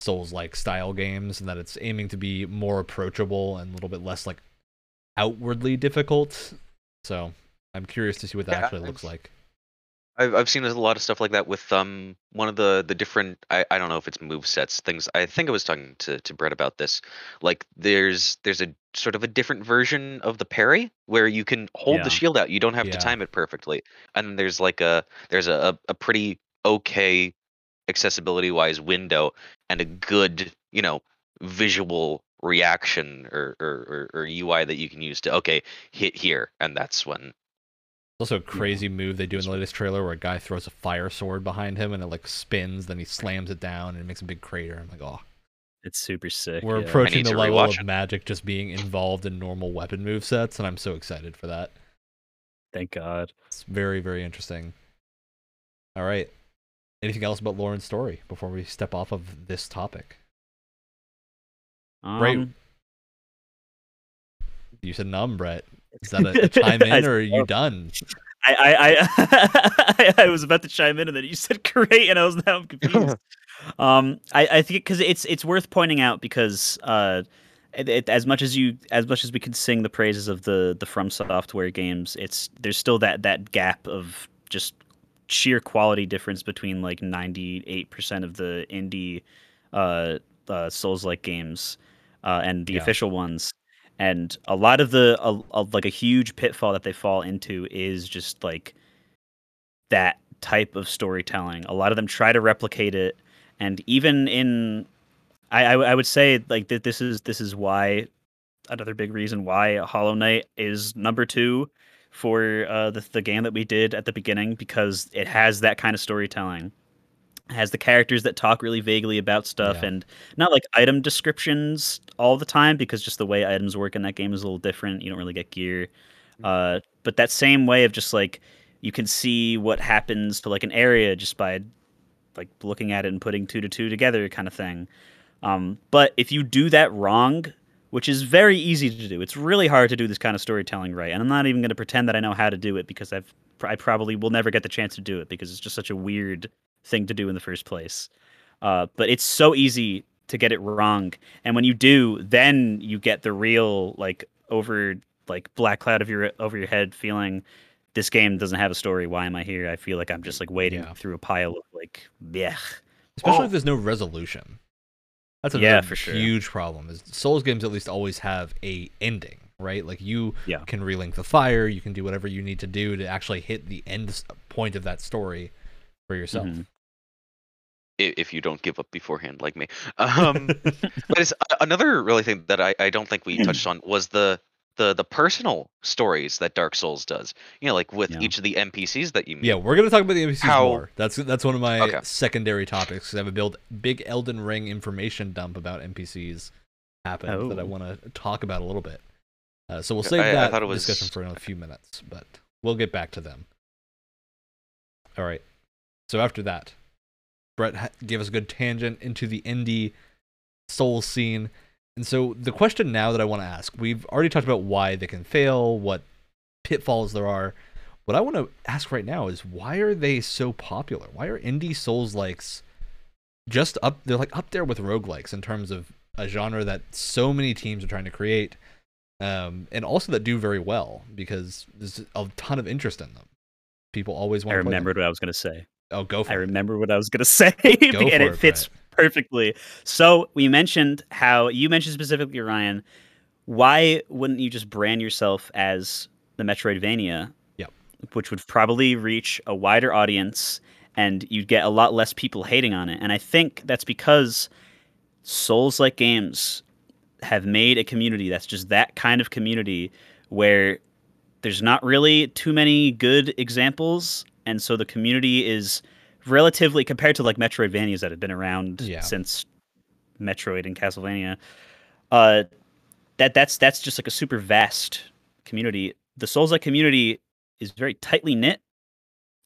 Souls-like style games, and that it's aiming to be more approachable and a little bit less like outwardly difficult. So I'm curious to see what that Yeah, actually looks like. I've I've seen a lot of stuff like that with um one of the the different I, I don't know if it's move sets things I think I was talking to to Brett about this like there's there's a sort of a different version of the parry where you can hold Yeah. the shield out you don't have Yeah. to time it perfectly and there's like a there's a a, pretty okay accessibility wise window and a good you know visual reaction or, or, or, or UI that you can use to okay hit here and that's when Also, a crazy move they do in the latest trailer where a guy throws a fire sword behind him and it like spins, then he slams it down and it makes a big crater. I'm like, oh, It's super sick. we're yeah. approaching the level of it. magic just being involved in normal weapon move sets, and I'm so excited for that. Thank God. It's very, very interesting. All right. Anything else about Lauren's story before we step off of this topic? Right. Um, You said numb, Brett. Is that a, a chime in, or are you done? I, I, I, I was about to chime in, and then you said great, and I was now confused. um, I, I think because it's it's worth pointing out because uh, it, it, as much as you as much as we can sing the praises of the the From Software games, it's there's still that that gap of just sheer quality difference between like 98% of the indie uh, uh Souls like games uh, and the Yeah. official ones and a lot of the a, a, like a huge pitfall that they fall into is just like that type of storytelling. A lot of them try to replicate it. And even in i i, I would say like that this is this is why another big reason why hollow knight is number two for uh the, the game that we did at the beginning because it has that kind of storytelling has the characters that talk really vaguely about stuff Yeah. and not like item descriptions all the time because just the way items work in that game is a little different. You don't really get gear. Uh, but that same way of just like you can see what happens to like an area just by like looking at it and putting two to two together kind of thing. Um, but if you do that wrong, which is very easy to do, it's really hard to do this kind of storytelling right. And I'm not even going to pretend that I know how to do it because I've I probably will never get the chance to do it because it's just such a weird thing to do in the first place. Uh, but it's so easy to get it wrong, and when you do, then you get the real like over like black cloud of your over your head feeling. This game doesn't have a story. Why am I here? I feel like I'm just like wading Yeah. through a pile of like yeah. Especially Oh. if there's no resolution. That's Yeah, for sure. huge problem. Is Souls games at least always have a ending, right? Like you Yeah. can relink the fire, you can do whatever you need to do to actually hit the end point of that story for yourself. Mhm. I- if you don't give up beforehand like me. Um, but it's another really thing that I, I don't think we touched on was the the the personal stories that Dark Souls does. You know, like with Yeah. each of the NPCs that you meet. Yeah, we're gonna talk about the NPCs How- more. That's that's one of my Okay. secondary topics because I have a build big Elden Ring information dump about NPCs happened that I Oh. want to talk about a little bit. Uh, so we'll save I- I that thought it was- discussion for a few minutes, but we'll get back to them. All right. So after that, Brett gave us a good tangent into the indie soul scene. And so the question now that I want to ask, we've already talked about why they can fail, what pitfalls there are. What I want to ask right now is why are they so popular? Why are indie souls likes just up they're like up there with roguelikes in terms of a genre that so many teams are trying to create um, and also that do very well because there's a ton of interest in them people always want I to play them. remembered what I was going to say. Oh go for I it remember what I was going to say, and it it, fits perfectly. So we mentioned how you mentioned specifically, Ryan. Why wouldn't you just brand yourself as the Metroidvania? Yep. Which would probably reach a wider audience, and you'd get a lot less people hating on it. And I think that's because Souls-like games have made a community that's just that kind of community where there's not really too many good examples, and so the community is relatively compared to like Metroidvanias that have been around Yeah. since Metroid and Castlevania. Uh, that that's that's just like a super vast community. The Souls-like community is very tightly knit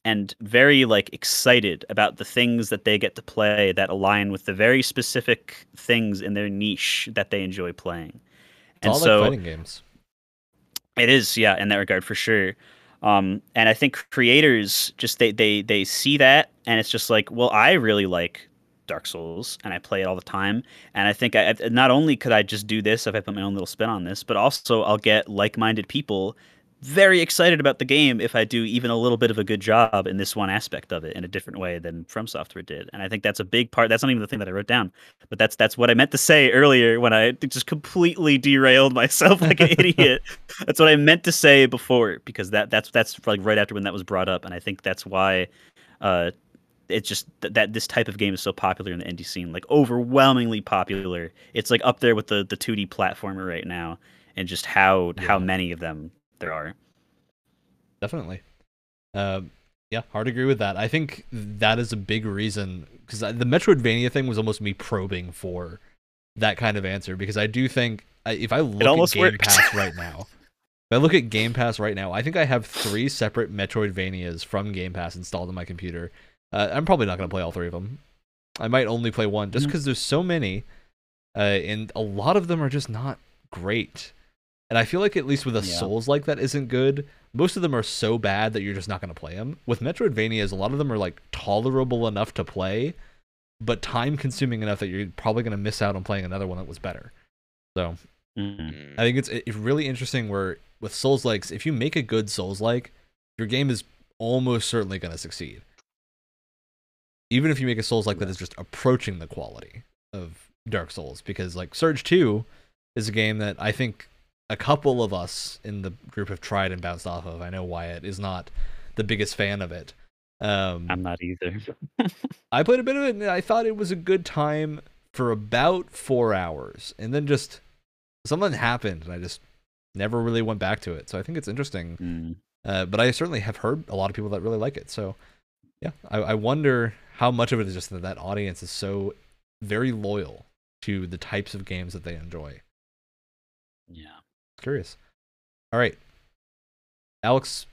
and very like excited about the things that they get to play that align with the very specific things in their niche that they enjoy playing. it's and all so like fighting games it is, yeah, in that regard for sure. Um, and I think creators just they they they see that, and it's just like, well, I really like Dark Souls, and I play it all the time. And I think I not only could I just do this if I put my own little spin on this, but also I'll get like-minded people very excited about the game if I do even a little bit of a good job in this one aspect of it in a different way than From Software did. And I think that's a big part. That's not even the thing that I wrote down, but that's that's what I meant to say earlier when I just completely derailed myself like an idiot. That's what I meant to say before because that that's that's like right after when that was brought up, and I think that's why uh, it's just th- that this type of game is so popular in the indie scene, like overwhelmingly popular. It's like up there with the the 2D platformer right now, and just how how many of them there are. definitely. Um, yeah hard to agree with that. I think that is a big reason because the metroidvania thing was almost me probing for that kind of answer because i do think if i look at game worked. pass right now if i look at game pass right now i think i have three separate metroidvanias from game pass installed on my computer. Uh, i'm probably not going to play all three of them i might only play one just because there's so many uh, and a lot of them are just not great and i feel like at least with a Yeah. souls like that isn't good most of them are so bad that you're just not going to play them. With Metroidvanias, a lot of them are like tolerable enough to play, but time consuming enough that you're probably going to miss out on playing another one that was better. So Mhm. Mm. I think it's it's really interesting where with Souls likes, if you make a good Souls like, your game is almost certainly going to succeed. Even if you make a Souls like that is just approaching the quality of Dark Souls, because like Surge 2 is a game that I think a couple of us in the group have tried and bounced off of. I know Wyatt is not the biggest fan of it. Um, I'm not either. I played a bit of it and I thought it was a good time for about four hours. And then just something happened and I just never really went back to it. So I think it's interesting. Mm. Uh, but I certainly have heard a lot of people that really like it. So yeah, I, I wonder how much of it is just that that audience is so very loyal to the types of games that they enjoy. Yeah. Curious. All right. Alex,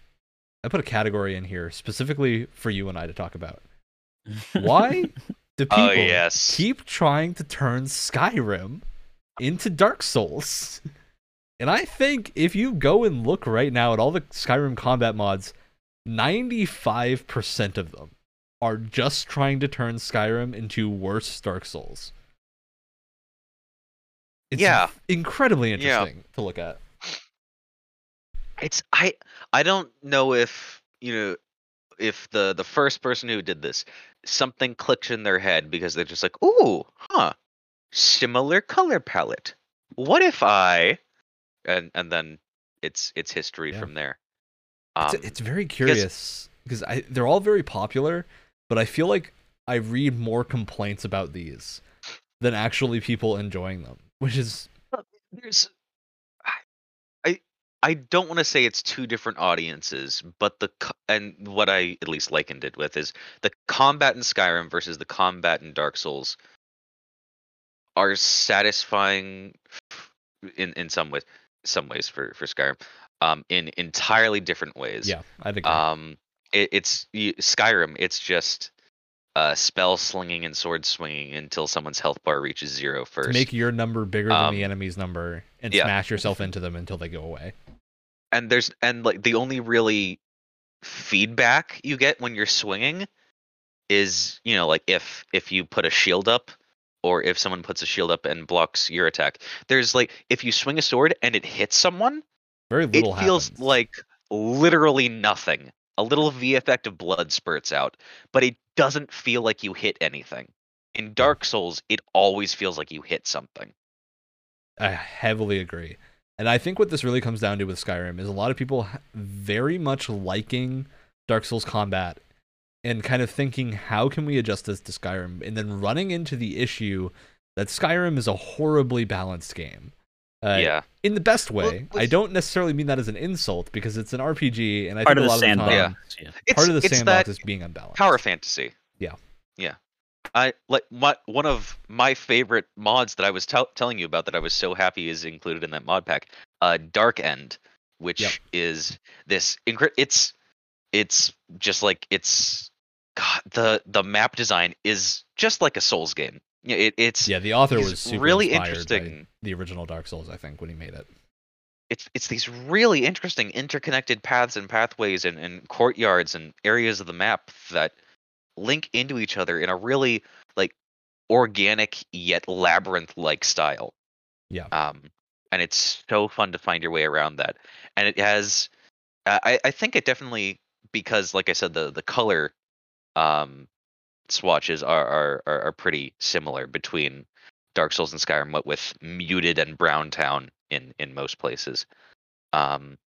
I put a category in here specifically for you and I to talk about. Why do oh, people Oh yes. keep trying to turn Skyrim into Dark Souls? And I think if you go and look right now at all the Skyrim combat mods, 95% of them are just trying to turn Skyrim into worse Dark Souls. It's Yeah. incredibly Yeah. interesting to look at. It's I I don't know if you know if the the first person who did this something clicked in their head because they're just like, ooh, huh, similar color palette. What if I and and then it's it's history Yeah. from there. It's, Um, it's very curious because I, they're all very popular, but I feel like I read more complaints about these than actually people enjoying them, which is there's I- I don't want to say it's two different audiences, but the and what I at least likened it with is the combat in Skyrim versus the combat in Dark Souls are satisfying in in some ways some ways for for Skyrim um in entirely different ways. yeah, I think Um it, it's Skyrim it's just uh spell slinging and sword swinging until someone's health bar reaches zero first. make your number bigger than um, the enemy's number and yeah. smash yourself into them until they go away. and there's and like the only really feedback you get when you're swinging is you know like if if you put a shield up or if someone puts a shield up and blocks your attack there's like if you swing a sword and it hits someone Very little. it little feels like literally nothing a little v effect of blood spurts out but it doesn't feel like you hit anything in hmm. dark souls it always feels like you hit something I heavily agree. And I think what this really comes down to with Skyrim is a lot of people very much liking Dark Souls combat and kind of thinking, how can we adjust this to Skyrim? And then running into the issue that Skyrim is a horribly balanced game. Uh, yeah In the best Well, way. I don't necessarily mean that as an insult because it's an RPG, and I Part think of a the lot of the time, sandbox. Yeah. it's, part of the it's sandbox that is being unbalanced. power fantasy. Yeah. Yeah. I like my one of my favorite mods that I was tell telling you about that I was so happy is included in that mod pack. Uh, Dark End, which Yep. is this incre- it's it's just like it's God the the map design is just like a Souls game. Yeah, it, it's Yeah, the author was super really interesting. the original Dark Souls, I think, when he made it. it's it's these really interesting interconnected paths and pathways and, and courtyards and areas of the map that link into each other in a really like organic yet labyrinth like style. Yeah. Um and it's so fun to find your way around that. And it has uh, I I think it definitely because like I said the the color um swatches are are are, are pretty similar between Dark Souls and Skyrim, with muted and brown town in in most places. Um,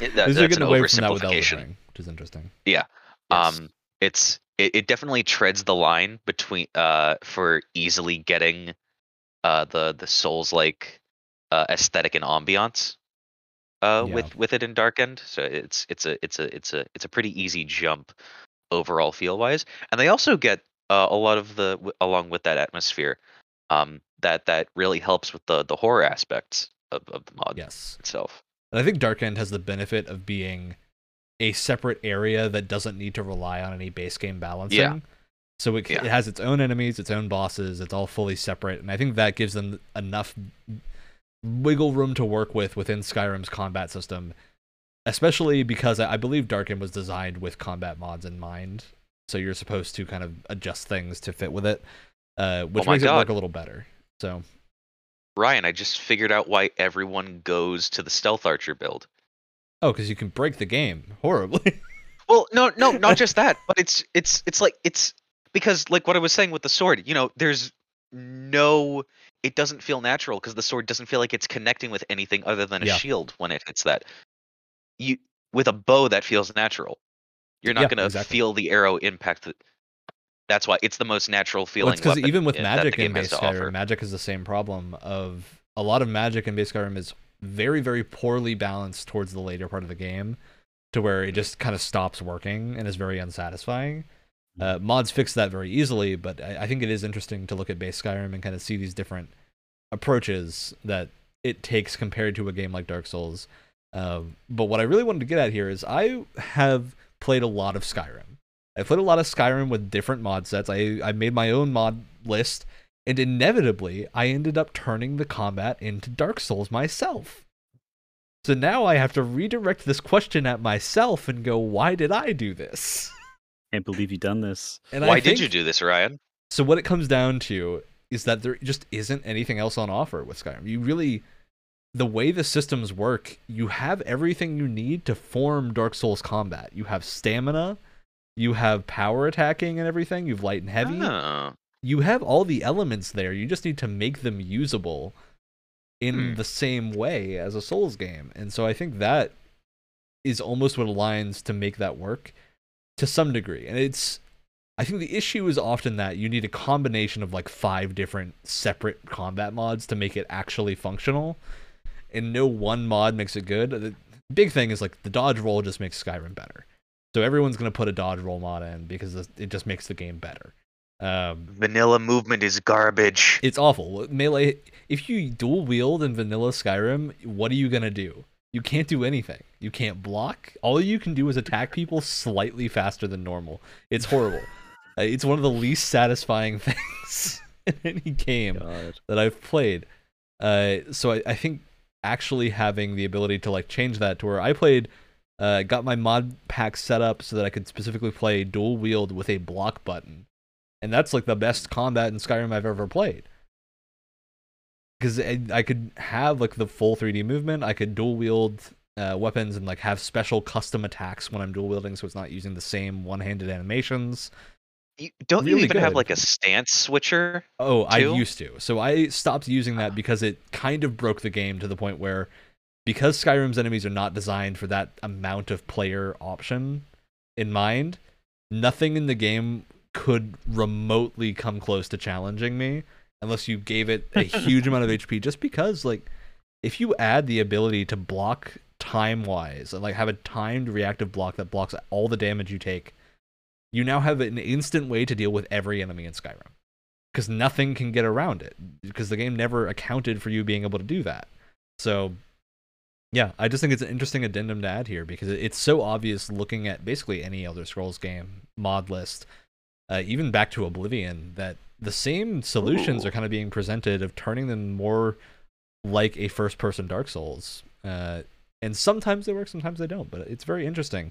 it- that- that's an getting away from that with Elden oversimplification. Ring, which is interesting. Yes. Um, it's it, it definitely treads the line between uh for easily getting uh the the Souls like uh, aesthetic and ambiance uh Yeah. with with it in Dark End. So it's it's a it's a it's a it's a pretty easy jump overall feel wise, and they also get uh, a lot of the w- along with that atmosphere um that that really helps with the the horror aspects of, of the mod Yes. itself. And I think Dark End has the benefit of being a separate area that doesn't need to rely on any base game balancing. Yeah. So it, Yeah. it has its own enemies, its own bosses. It's all fully separate, and I think that gives them enough wiggle room to work with within Skyrim's combat system. Especially because I believe Dark End was designed with combat mods in mind, so you're supposed to kind of adjust things to fit with it, uh, which Oh makes it work a little better. So Ryan, I just figured out why everyone goes to the stealth archer build. oh, because you can break the game horribly. Well, no, no, not just that, but it's it's it's like it's because like what I was saying with the sword, you know, there's no it doesn't feel natural because the sword doesn't feel like it's connecting with anything other than a Yeah. shield when it hits that. You with a bow that feels natural. You're not Yeah, going to exactly. feel the arrow impact That's why it's the most natural feeling because even with i- that the magic in base. Skyrim, magic is the same problem of a lot of magic in base Skyrim is very, very poorly balanced towards the later part of the game, to where it just kind of stops working and is very unsatisfying. Uh, mods fix that very easily, but I, I think it is interesting to look at base Skyrim and kind of see these different approaches that it takes compared to a game like Dark Souls. Um, but what I really wanted to get at here is I have played a lot of Skyrim. I played a lot of Skyrim with different mod sets. I, I made my own mod list, and inevitably, I ended up turning the combat into Dark Souls myself. So now I have to redirect this question at myself and go, why did I do this? Can't believe you done this. And Why I did you do this, Ryan? So what it comes down to is that there just isn't anything else on offer with Skyrim. You really the way the systems work, you have everything you need to form Dark Souls combat. You have stamina, you have power attacking and everything, you've light and heavy. Oh. You have all the elements there. You just need to make them usable in Hmm. the same way as a Souls game. And so I think that is almost what aligns to make that work to some degree. And it's I think the issue is often that you need a combination of like five different separate combat mods to make it actually functional. And no one mod makes it good. The big thing is like the dodge roll just makes Skyrim better. So everyone's going to put a dodge roll mod in because it just makes the game better. Um, Vanilla movement is garbage. it's awful. Melee, if you dual wield in vanilla Skyrim, what are you going to do? You can't do anything. You can't block. All you can do is attack people slightly faster than normal. It's horrible. Uh, it's one of the least satisfying things in any game God. that I've played. Uh, so I, I think actually having the ability to like change that to where I played Uh, got my mod pack set up so that I could specifically play dual wield with a block button, and that's like the best combat in Skyrim I've ever played. Because I, I could have like the full 3D movement, I could dual wield uh, weapons and like have special custom attacks when I'm dual wielding, so it's not using the same one-handed animations. You, don't Really you even have like a stance switcher? Oh, I used to. So I stopped using that ah. because it kind of broke the game to the point where because Skyrim's enemies are not designed for that amount of player option in mind, nothing in the game could remotely come close to challenging me unless you gave it a huge amount of HP just because like if you add the ability to block time wise and like have a timed reactive block that blocks all the damage you take, you now have an instant way to deal with every enemy in Skyrim because nothing can get around it because the game never accounted for you being able to do that. So, yeah, I just think it's an interesting addendum to add here because it's so obvious looking at basically any Elder Scrolls game mod list, uh, even back to Oblivion, that the same solutions Ooh. are kind of being presented of turning them more like a first-person Dark Souls. Uh, and sometimes they work, sometimes they don't, but it's very interesting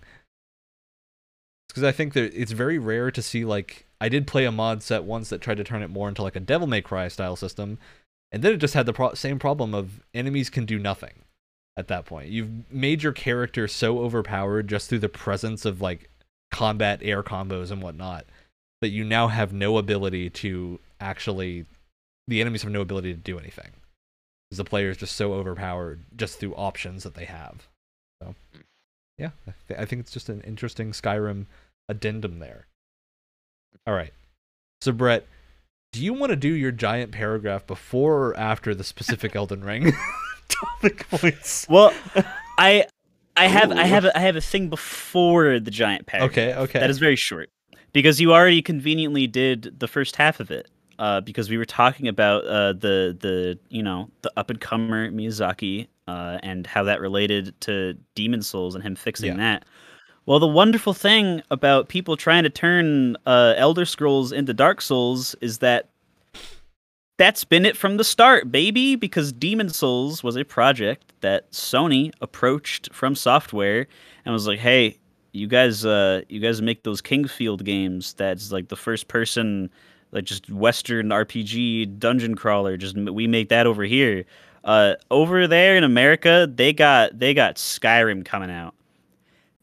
because I think that it's very rare to see like I did play a mod set once that tried to turn it more into like a Devil May Cry style system, and then it just had the pro- same problem of enemies can do nothing at that point. You've made your character so overpowered just through the presence of like combat air combos and whatnot that you now have no ability to actually the enemies have no ability to do anything because the player is just so overpowered just through options that they have. So, yeah, I, th- I think it's just an interesting Skyrim addendum there. All right, so Brett, do you want to do your giant paragraph before or after the specific Elden Ring topic points? Well, I I have I have a, I have a thing before the giant paragraph. Okay, okay. That is very short because you already conveniently did the first half of it. Uh, because we were talking about uh, the the you know the up and comer Miyazaki uh, and how that related to Demon Souls and him fixing Yeah. that. Well, the wonderful thing about people trying to turn uh, Elder Scrolls into Dark Souls is that that's been it from the start, baby. Because Demon Souls was a project that Sony approached from software and was like, "Hey, you guys, uh, you guys make those King's Field games. That's like the first person, like just Western RPG dungeon crawler. Just we make that over here. Uh, over there in America, they got they got Skyrim coming out.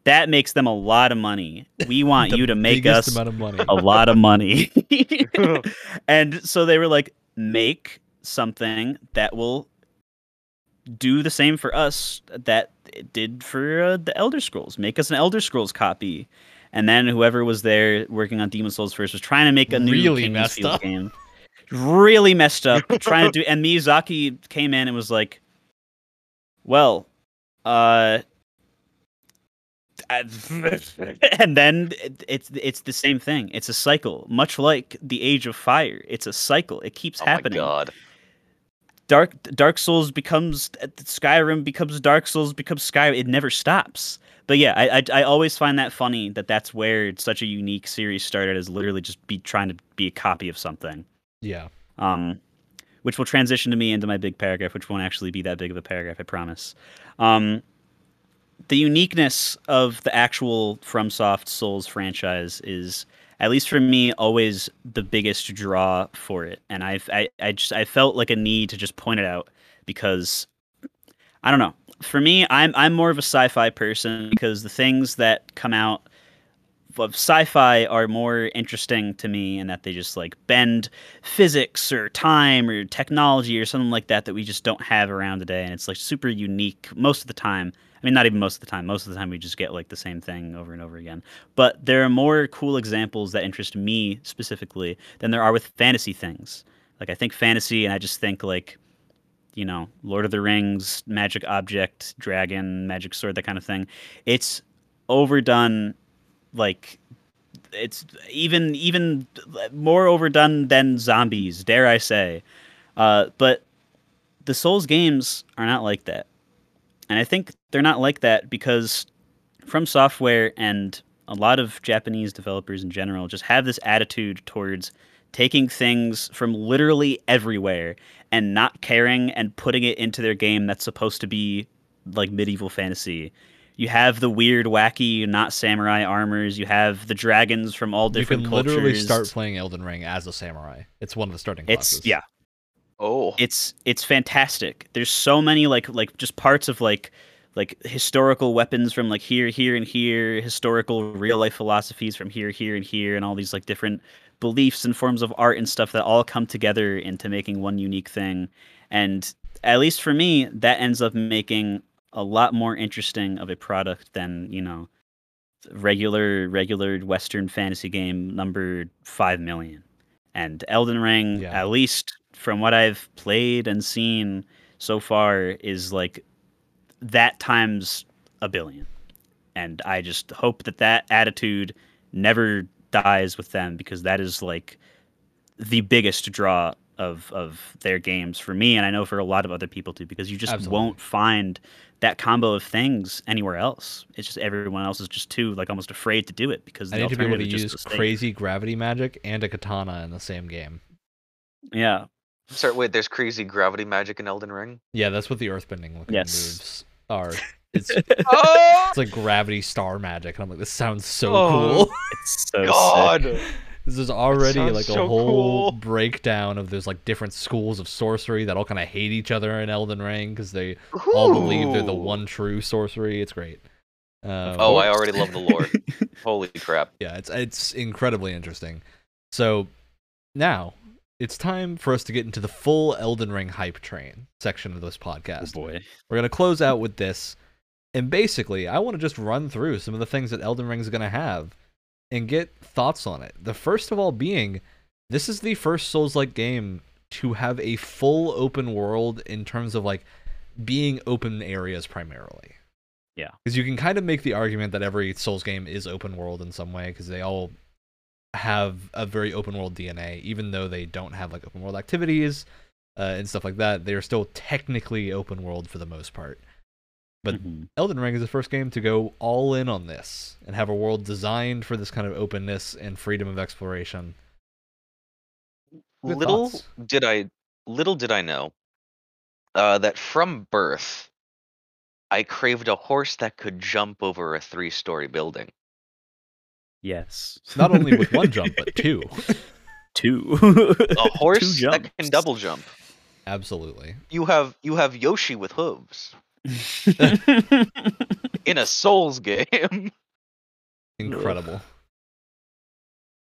That makes them a lot of money. We want you to make us amount of money. a lot of money. and so they were like, make something that will do the same for us that it did for uh, the Elder Scrolls. Make us an Elder Scrolls copy. And then whoever was there working on Demon Souls first was trying to make a new Really messed up. game. Really messed up. trying to do and Miyazaki came in and was like, Well, uh and then it, it's it's the same thing. It's a cycle, much like the Age of Fire. It's a cycle. It keeps Oh happening. my god. Dark Dark Souls becomes Skyrim becomes Dark Souls becomes Skyrim. It never stops. But yeah, I, I I always find that funny that that's where such a unique series started as literally just be trying to be a copy of something. yeah. Um, which will transition to me into my big paragraph, which won't actually be that big of a paragraph, I promise. Um, the uniqueness of the actual FromSoft Souls franchise is, at least for me, always the biggest draw for it, and I've I, I just I felt like a need to just point it out because I don't know. For me, I'm I'm more of a sci-fi person because the things that come out of sci-fi are more interesting to me in that they just like bend physics or time or technology or something like that that we just don't have around today. And it's like super unique most of the time i mean not even most of the time. Most of the time we just get like the same thing over and over again. But there are more cool examples that interest me specifically than there are with fantasy things. Like i think fantasy and i just think like you know lord of the rings magic object dragon magic sword that kind of thing. It's overdone like it's even even more overdone than zombies dare i say. Uh, but the souls games are not like that and i think they're not like that because from software and a lot of japanese developers in general just have this attitude towards taking things from literally everywhere and not caring and putting it into their game that's supposed to be like medieval fantasy You have the weird, wacky, not samurai armors. You have the dragons from all different. You can cultures. literally start playing Elden Ring as a samurai. It's one of the starting classes. It's yeah, Oh, it's it's fantastic. There's so many like like just parts of like like historical weapons from like here, here, and here, historical real life philosophies from here, here, and here, and all these like different beliefs and forms of art and stuff that all come together into making one unique thing. And at least for me, that ends up making a lot more interesting of a product than, you know, regular regular Western fantasy game number five million. And Elden Ring, Yeah. at least from what I've played and seen so far, is like that times a billion. And I just hope that that attitude never dies with them because that is like the biggest draw of of their games for me and I know for a lot of other people too because you just Absolutely. won't find that combo of things anywhere else. It's just everyone else is just too like almost afraid to do it because I the need to be able to use just so safe. crazy gravity magic and a katana in the same game. Yeah. Sorry. Wait, there's crazy gravity magic in Elden Ring. Yeah, that's what the earthbending looking Yes. moves are. It's Oh it's like gravity star magic, and I'm like, this sounds so Oh, cool. It's so sick. God! This is already sounds like a so whole cool. breakdown of those like different schools of sorcery that all kind of hate each other in Elden Ring because they all believe they're the one true sorcery. It's great. Um, Oh, I already love the lore. Holy crap! yeah, it's it's incredibly interesting. So now it's time for us to get into the full Elden Ring hype train section of this Oh podcast. boy. We're gonna close out with this, and basically, I want to just run through some of the things that Elden Ring is gonna have, and get thoughts on it. The first of all being, this is the first Souls-like game to have a full open world in terms of like being open areas primarily. Yeah. because you can kind of make the argument that every Souls game is open world in some way because they all have a very open world DNA, even though they don't have like open world activities uh, and stuff like that. They are still technically open world for the most part. But Mhm. Elden Ring is the first game to go all in on this and have a world designed for this kind of openness and freedom of exploration. Good little thoughts. did I, little did I know, uh, that from birth, I craved a horse that could jump over a three-story building. Yes. Not only with one jump, but two. two. A horse Two that can jumps. double jump. Absolutely. You have you have Yoshi with hooves in a Souls game. Incredible.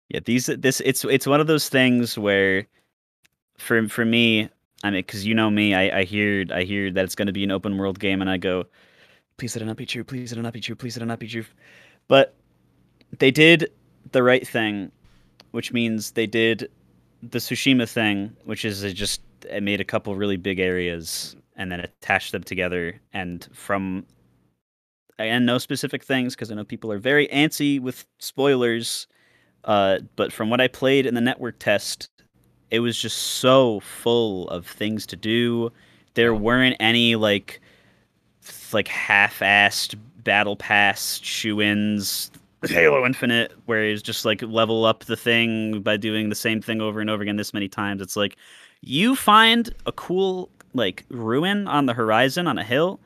Yeah, these this it's it's one of those things where, for for me, I mean, because you know me, I I hear I hear that it's going to be an open world game, and I go, please let it not be true, please let it not be true, please let it not be true, but they did the right thing, which means they did the Tsushima thing, which is it just it made a couple really big areas and then attached them together, and from and no specific things because I know people are very antsy with spoilers. Uh, but from what I played in the network test, it was just so full of things to do. There weren't any like like half-assed battle pass shoe-ins. Halo Infinite, where it's just like level up the thing by doing the same thing over and over again this many times. It's like you find a cool like ruin on the horizon on a hill,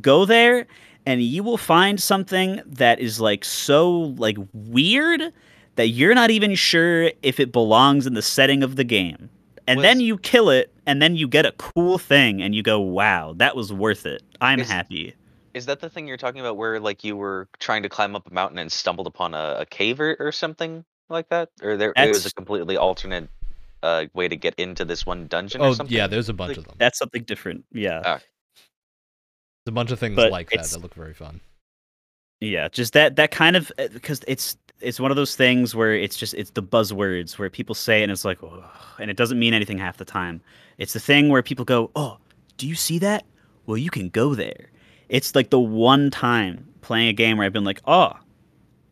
go there, and you will find something that is like so like weird that you're not even sure if it belongs in the setting of the game. And then you kill it, and then you get a cool thing, and you go, "Wow, that was worth it. I'm Is- happy." Is that the thing you're talking about where like you were trying to climb up a mountain and stumbled upon a, a cave or, or something like that? Or there it was a That's- completely alternate uh, way to get into this one dungeon or Oh something? yeah, there's a bunch Like, of them. That's something different. Yeah. Ah. There's a bunch of things but like that it's- that look very fun. Yeah, just that that kind of because it's it's one of those things where it's just it's the buzzwords where people say it and it's like oh, and it doesn't mean anything half the time. It's the thing where people go, "Oh, do you see that? Well, you can go there." It's like the one time playing a game where I've been like, "Oh,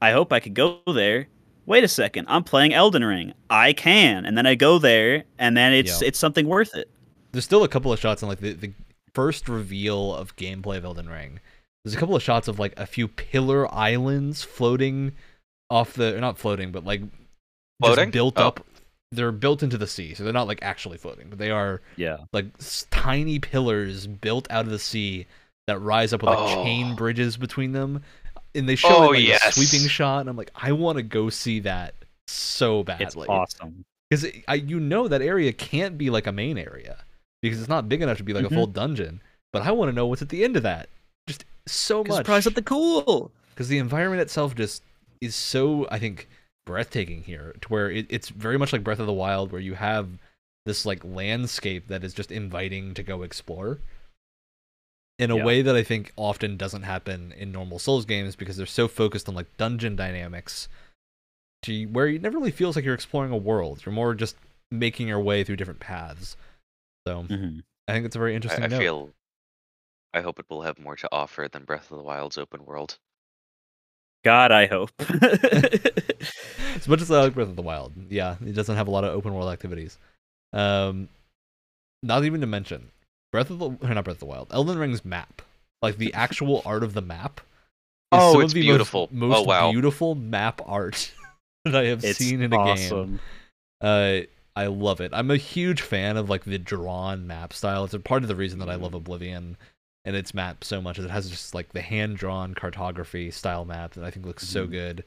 I hope I could go there." Wait a second, I'm playing Elden Ring. I can, and then I go there, and then it's Yeah. it's something worth it. There's still a couple of shots in like the, the first reveal of gameplay of Elden Ring. There's a couple of shots of like a few pillar islands floating off the or not floating, but like Floating? just built Oh. up. They're built into the sea, so they're not like actually floating, but they are Yeah. like s- tiny pillars built out of the sea that rise up with like Oh. chain bridges between them, and they show Oh, it like yes. a sweeping shot, and I'm like, I want to go see that so badly. It's awesome. because I you know that area can't be like a main area because it's not big enough to be like Mhm. a full dungeon. But I want to know what's at the end of that. Just so much Surprise at the cool. because the environment itself just is so I think breathtaking here to where it, it's very much like Breath of the Wild where you have this like landscape that is just inviting to go explore in a Yeah. way that I think often doesn't happen in normal Souls games because they're so focused on like dungeon dynamics to where it never really feels like you're exploring a world. You're more just making your way through different paths. So hmm I think it's a very interesting I, I note. feel. I hope it will have more to offer than Breath of the Wild's open world. God, I hope. as much as I like Breath of the Wild, yeah, it doesn't have a lot of open world activities. Um, not even to mention Breath of the or not Breath of the Wild, Elden Ring's map, like the actual art of the map. is Oh, some it's of the most- beautiful. Most, Oh, wow. beautiful map art that I have it's seen in a game. awesome. Uh, I love it. I'm a huge fan of like the drawn map style. It's a part of the reason that I love Oblivion and its map so much. is It has just like the hand drawn cartography style map that I think looks so Mhm. good.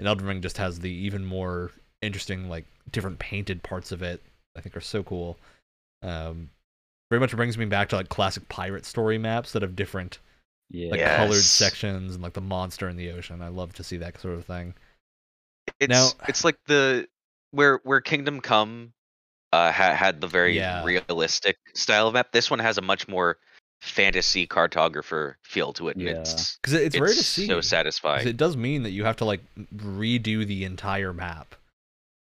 And Elden Ring just has the even more interesting like different painted parts of it. I think are so cool. Um, very much brings me back to like classic pirate story maps that have different Yeah. like colored sections and like the monster in the ocean. I love to see that sort of thing. It's Now- it's like the where where Kingdom Come uh ha- had the very Yeah. realistic style of map. This one has a much more fantasy cartographer feel to it. and Yeah. It's Because it's, rare to see. so 'Cause satisfying. it does mean that you have to like redo the entire map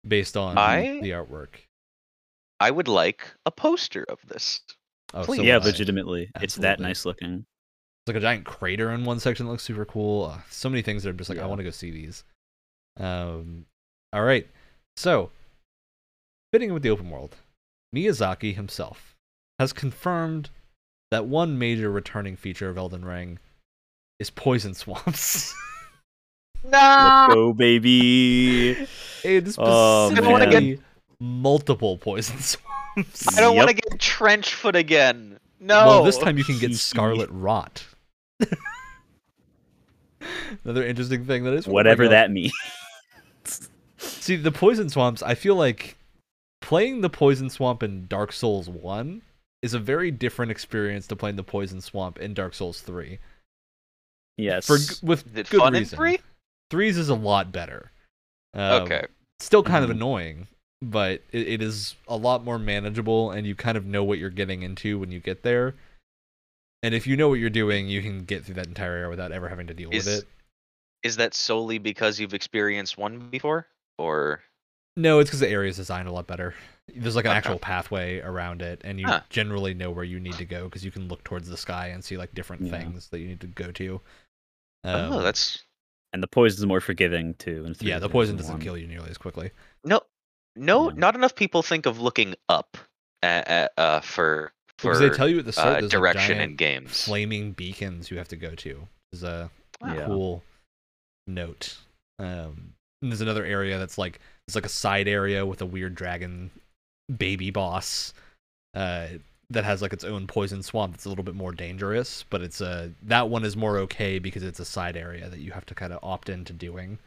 based on I- the artwork. I would like a poster of this. Oh, Please. so yeah, would I. legitimately, it's that nice looking. It's like a giant crater in one section that looks super cool. Uh, so many things that are just like I want to go see these. Um, all right, so fitting in with the open world, Miyazaki himself has confirmed that one major returning feature of Elden Ring is poison swamps. No. Let's go, baby. and Oh, specifically multiple poison swamps. I don't want to get trench foot again. No. Well, this time you can get Hee hee. Scarlet Rot. Another interesting thing that is Whatever that means. See, the poison swamps. I feel like playing the poison swamp in Dark Souls One is a very different experience to playing the poison swamp in Dark Souls Three. Yes. For with Is it good fun in reason. three? Three's is a lot better. Um, okay. Still kind of Mhm. annoying, but it, it is a lot more manageable, and you kind of know what you're getting into when you get there. And if you know what you're doing, you can get through that entire area without ever having to deal Is- with it. Is that solely because you've experienced one before, or No, it's because the area is designed a lot better. There's like an Okay. actual pathway around it, and you Huh. generally know where you need to go because you can look towards the sky and see like different Yeah. things that you need to go to. oh, Um, that's and the poison's more forgiving too. in yeah. The poison doesn't one. kill you nearly as quickly. no, no, Yeah. not enough people think of looking up at, at, uh, for for Because they tell you at the start uh, there's like, direction in games. flaming beacons you have to go to. Is a Yeah. cool note. Um, and there's another area that's like it's like a side area with a weird dragon baby boss. Uh, that has like its own poison swamp that's a little bit more dangerous, but it's a that one is more okay because it's a side area that you have to kind of opt into doing.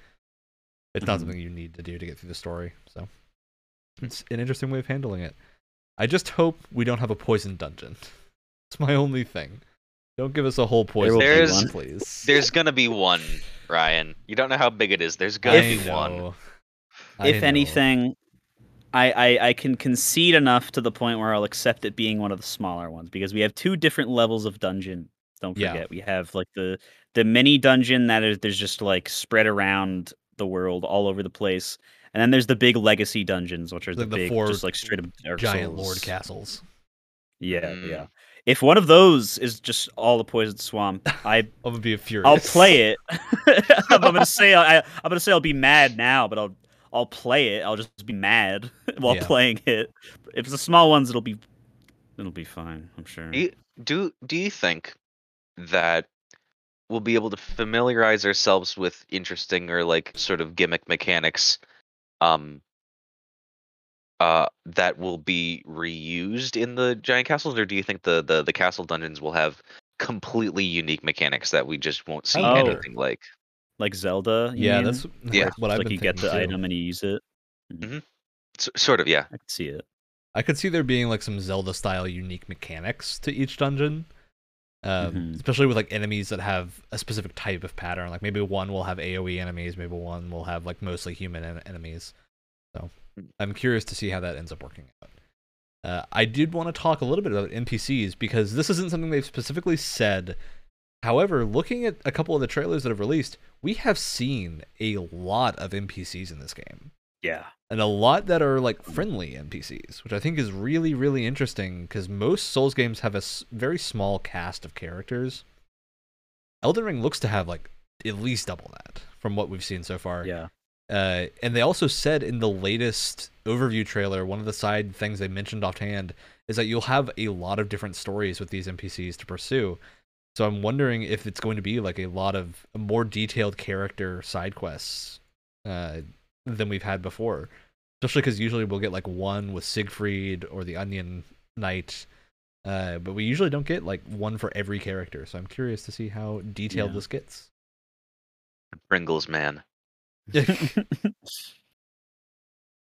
It's not Mhm. something you need to do to get through the story, so it's an interesting way of handling it. I just hope we don't have a poison dungeon. It's my only thing. Don't give us a whole poison will be dungeon, one. please. There's gonna be one, Ryan. You don't know how big it is. There's gonna I be one. know. I If know. anything, I, I I can concede enough to the point where I'll accept it being one of the smaller ones because we have two different levels of dungeon. Don't Yeah. forget, we have like the the mini dungeon that is there's just like spread around the world all over the place, and then there's the big legacy dungeons, which are the Like the big, four just like straight up Dark giant Souls. lord castles. Yeah, Mm. yeah. If one of those is just all the poison swamp, I I'm gonna be furious. I'll play it. I'm gonna say I, I'm gonna say I'll be mad now, but I'll I'll play it. I'll just be mad while Yeah. playing it. If it's the small ones, it'll be it'll be fine. I'm sure. Do you, do do you think that we'll be able to familiarize ourselves with interesting or like sort of gimmick mechanics um uh that will be reused in the giant castles or do you think the the, the castle dungeons will have completely unique mechanics that we just won't see Oh. anything like. Like Zelda. yeah, mean? that's Yeah. what I've like been you get the too. item and you use it. S- sort of, yeah. I can see it. I could see there being like some Zelda style unique mechanics to each dungeon. Um, Mhm. especially with like enemies that have a specific type of pattern. Like maybe one will have AoE enemies, maybe one will have like mostly human en- enemies. So I'm curious to see how that ends up working out. Uh, I did want to talk a little bit about NPCs because this isn't something they've specifically said. However, looking at a couple of the trailers that have released, we have seen a lot of NPCs in this game Yeah. And a lot that are like friendly NPCs, which I think is really really interesting because most Souls games have a very small cast of characters. Elden Ring looks to have like at least double that from what we've seen so far. Yeah. Uh, and they also said in the latest overview trailer, one of the side things they mentioned offhand is that you'll have a lot of different stories with these NPCs to pursue. So I'm wondering if it's going to be like a lot of more detailed character side quests uh, than we've had before. Especially because usually we'll get like one with Siegfried or the Onion Knight, uh, but we usually don't get like one for every character. So I'm curious to see how detailed Yeah. this gets. Pringles man.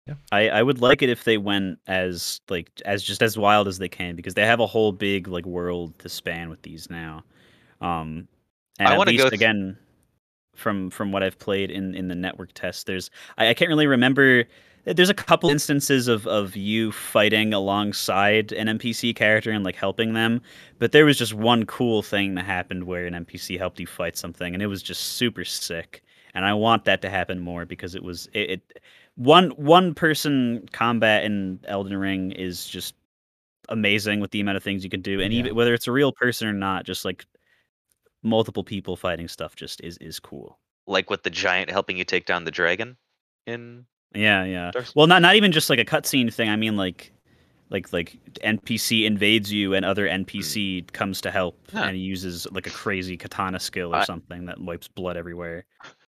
Yeah. I, I would like it if they went as like as just as wild as they can because they have a whole big like world to span with these now. Um and I at wanna least go th- again from from what I've played in in the network test there's I, I can't really remember there's a couple instances of of you fighting alongside an NPC character and like helping them, but there was just one cool thing that happened where an NPC helped you fight something and it was just super sick. And I want that to happen more because it was it, it one one person combat in Elden Ring is just amazing with the amount of things you can do, and Yeah. even whether it's a real person or not, just like multiple people fighting stuff just is is cool. Like with the giant helping you take down the dragon in Yeah, yeah. Well, not not even just like a cutscene thing. I mean, like like like NPC invades you and other hmm. NPC comes to help, Yeah. and he uses like a crazy katana skill or I- something that wipes blood everywhere.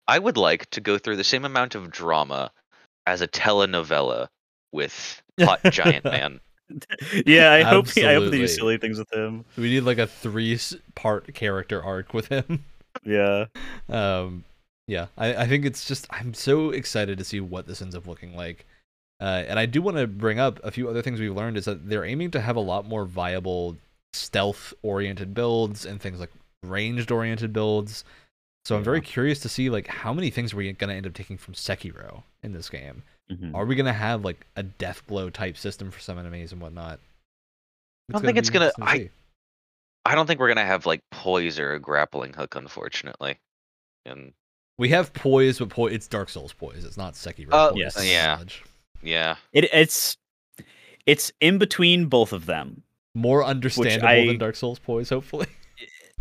I would like to go through the same amount of drama as a telenovela with Hot Giant Man. yeah, I hope he, I hope they do silly things with him. We need like a three part character arc with him. Yeah. um yeah I, I think it's just i'm so excited to see what this ends up looking like uh, and i do want to bring up a few other things we've learned is that they're aiming to have a lot more viable stealth oriented builds and things like ranged oriented builds so i'm very curious to see like how many things we're going to end up taking from sekiro in this game Mhm. are we going to have like a death blow type system for some enemies and whatnot I don't think it's gonna- I- I don't think we're gonna have like poise or a grappling hook, unfortunately. And we have poise but poise, it's dark souls poise it's not sekiro Oh, poise, yes. yeah. knowledge. yeah, It it's it's in between both of them. more understandable I- than Dark Souls poise, hopefully.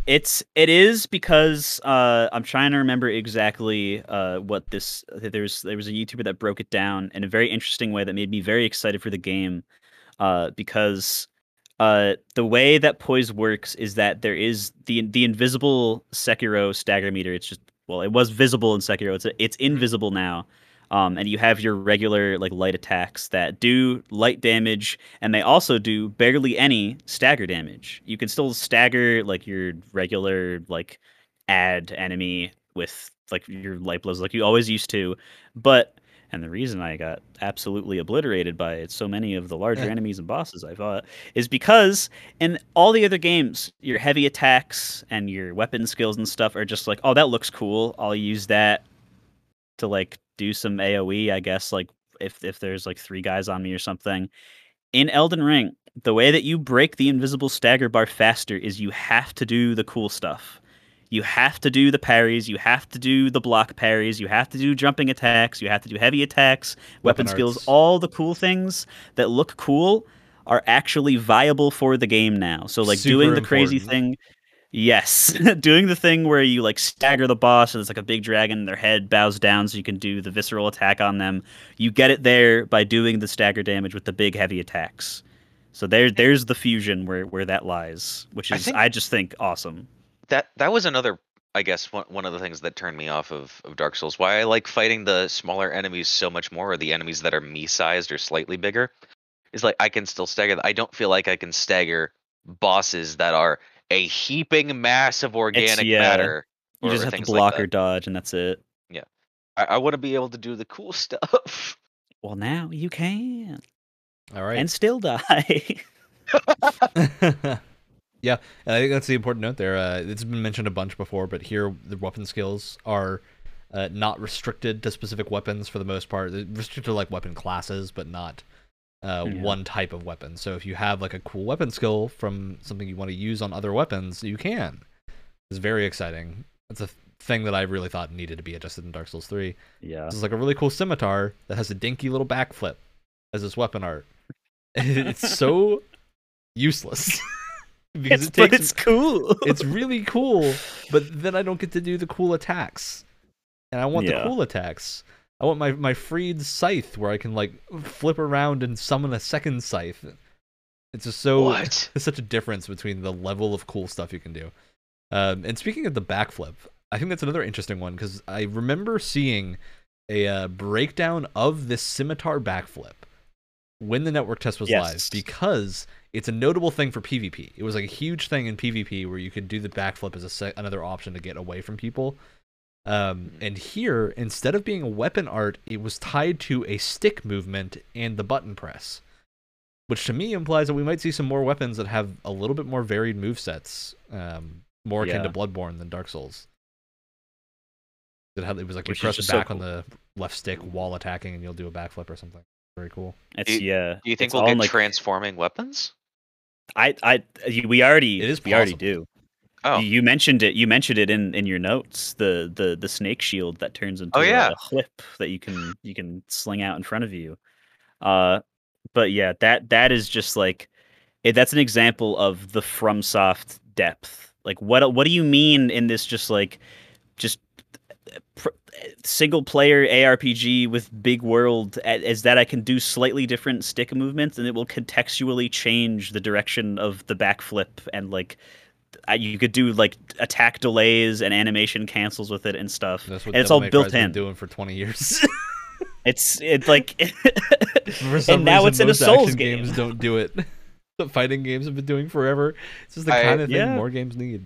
It's it is because uh, I'm trying to remember exactly uh, what this. There's there was a YouTuber that broke it down in a very interesting way that made me very excited for the game, uh, because uh, the way that poise works is that there is the the invisible Sekiro stagger meter. It's just well, it was visible in Sekiro. It's it's invisible now. Um, and you have your regular like light attacks that do light damage, and they also do barely any stagger damage. You can still stagger like your regular like add enemy with like your light blows like you always used to, but and the reason I got absolutely obliterated by it, so many of the larger Yeah. enemies and bosses I fought is because in all the other games, your heavy attacks and your weapon skills and stuff are just like, oh, that looks cool. I'll use that to like do some AoE, I guess, like if if there's like three guys on me or something. In Elden Ring, the way that you break the invisible stagger bar faster is you have to do the cool stuff. You have to do the parries, you have to do the block parries, you have to do jumping attacks, you have to do heavy attacks, weapon, Weapon skills, arts. all the cool things that look cool are actually viable for the game now. So like doing Super the crazy important. thing Yes, doing the thing where you like stagger the boss and it's like a big dragon, their head bows down so you can do the visceral attack on them. You get it there by doing the stagger damage with the big heavy attacks. So there, there's the fusion where where that lies, which I is think- I just think awesome. that that was another I guess one one of the things that turned me off of, of Dark Souls. Why I like fighting the smaller enemies so much more, or the enemies that are me sized or slightly bigger, is like I can still stagger. I don't feel like I can stagger bosses that are a heaping mass of organic yeah, matter. You just have to things like block or dodge, and that's it. I, I want to be able to do the cool stuff. Well, now you can, All right. and still die. yeah, and I think that's the important note there. Uh, it's been mentioned a bunch before, but here the weapon skills are uh, not restricted to specific weapons for the most part. They're restricted to like weapon classes, but not uh, Yeah. one type of weapon. So if you have like a cool weapon skill from something you want to use on other weapons, you can. It's very exciting. It's a thing that I really thought needed to be adjusted in Dark Souls 3. yeah, This is like a really cool scimitar that has a dinky little backflip as its weapon art. it's so useless because it's, it but it's cool. it's really cool, but then I don't get to do the cool attacks. And I want Yeah. the cool attacks. I want my my freed scythe where I can like flip around and summon a second scythe. It's just so what? there's such a difference between the level of cool stuff you can do. Um, and speaking of the backflip, I think that's another interesting one because I remember seeing a uh, breakdown of this scimitar backflip when the network test was live because it's a notable thing for PvP. It was like a huge thing in PvP where you could do the backflip as a se- another option to get away from people. Um, and here, instead of being a weapon art, it was tied to a stick movement and the button press which to me implies that we might see some more weapons that have a little bit more varied movesets, um, more akin to Bloodborne than Dark Souls. That had it was like Which you press just so back on the left stick while attacking, and you'll do a backflip or something. Very cool. It's you- yeah. Do you think it's we'll get like, transforming weapons? I I we already It is we already do. Oh, You, mentioned it. You mentioned it in in your notes. The the the snake shield that turns into Oh, a- yeah. a, whip that you can you can sling out in front of you. Uh, but yeah, that that is just like it, that's an example of the FromSoft depth. Like what what do you mean in this just like just eh, pr- eh, single player ARPG with big world is that I can do slightly different stick movements and it will contextually change the direction of the backflip and like you could do like attack delays and animation cancels with it and stuff. That's what and it's all May built Cry's been in. doing for twenty years. It's it's like for some and now reason, it's in a most Souls action game. games don't do it. the fighting games have been doing forever. This is the I- kind of thing Yeah. more games need.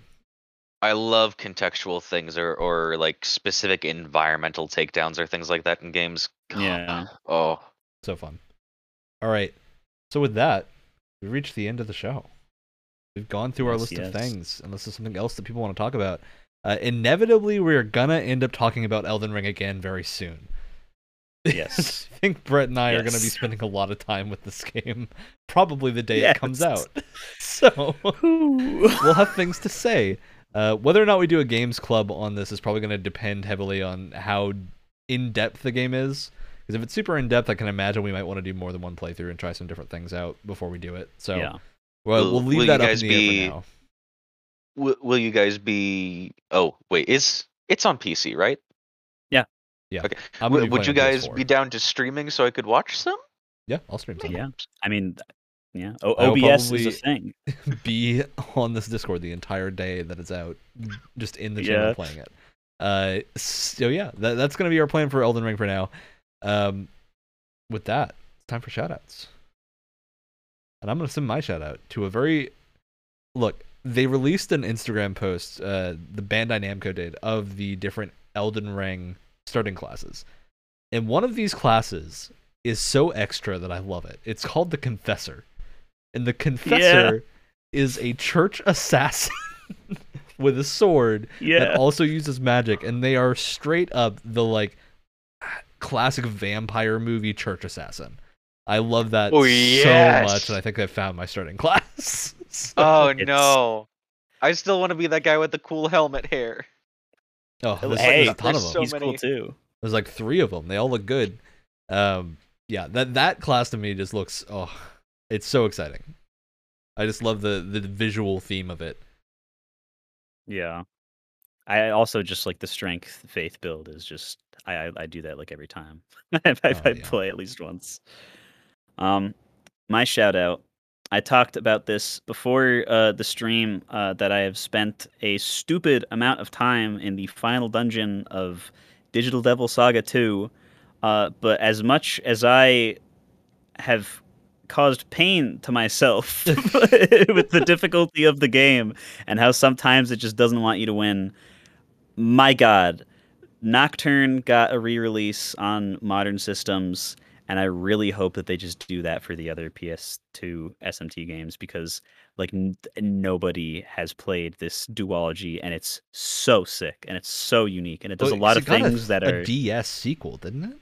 I love contextual things or or like specific environmental takedowns or things like that in games. God, Yeah. Oh, So fun. All right. So with that, we reached the end of the show. We've gone through our Yes, list of yes. things, unless there's something else that people want to talk about. Uh, inevitably, we're gonna end up talking about Elden Ring again very soon. Yes. I think Brett and I are gonna be spending a lot of time with this game, probably the day it comes out. So we'll have things to say. Uh, whether or not we do a games club on this is probably going to depend heavily on how in depth the game is. Because if it's super in depth, I can imagine we might want to do more than one playthrough and try some different things out before we do it. So yeah. Well, Will- we'll leave will you that up in guys the be- air for now. will, will you guys be? Oh wait, is it's on PC, right? I'm W- would you guys PS4. be down to streaming so I could watch some? Yeah, I'll stream some. Yeah. I mean, yeah. O- I will OBS is probably- a thing. be on this Discord the entire day that it's out, just in the channel Yeah. playing it. Uh, so yeah, that, that's gonna be our plan for Elden Ring for now. Um, with that, it's time for shoutouts, and I'm gonna send my shout out to a very look. They released an Instagram post, uh, the Bandai Namco did, of the different Elden Ring starting classes, and one of these classes is so extra that I love it. It's called the Confessor, and the Confessor is a church assassin with a sword Yeah. that also uses magic, and they are straight up the like classic vampire movie church assassin. I love that Oh, so much, and I think I found my starting class. So- Oh It's- no, I still want to be that guy with the cool helmet hair. oh, there's, hey, there's a ton of them. so He's cool many. too. There's like three of them. They all look good. Um, yeah, that that class to me just looks oh, it's so exciting. I just love the the visual theme of it. Yeah. I also just like the strength faith build is just I I, I do that like every time I, I, Oh, I yeah. play at least once. Um, my shout out. I talked about this before uh, the stream uh, that I have spent a stupid amount of time in the final dungeon of Digital Devil Saga 2. Uh, but as much as I have caused pain to myself with the difficulty of the game and how sometimes it just doesn't want you to win. My God, Nocturne got a re-release on modern systems, and I really hope that they just do that for the other PS2 SMT games because like n- nobody has played this duology, and it's so sick and it's so unique, and it does Well, a lot of got things that a are DS sequel, didn't it?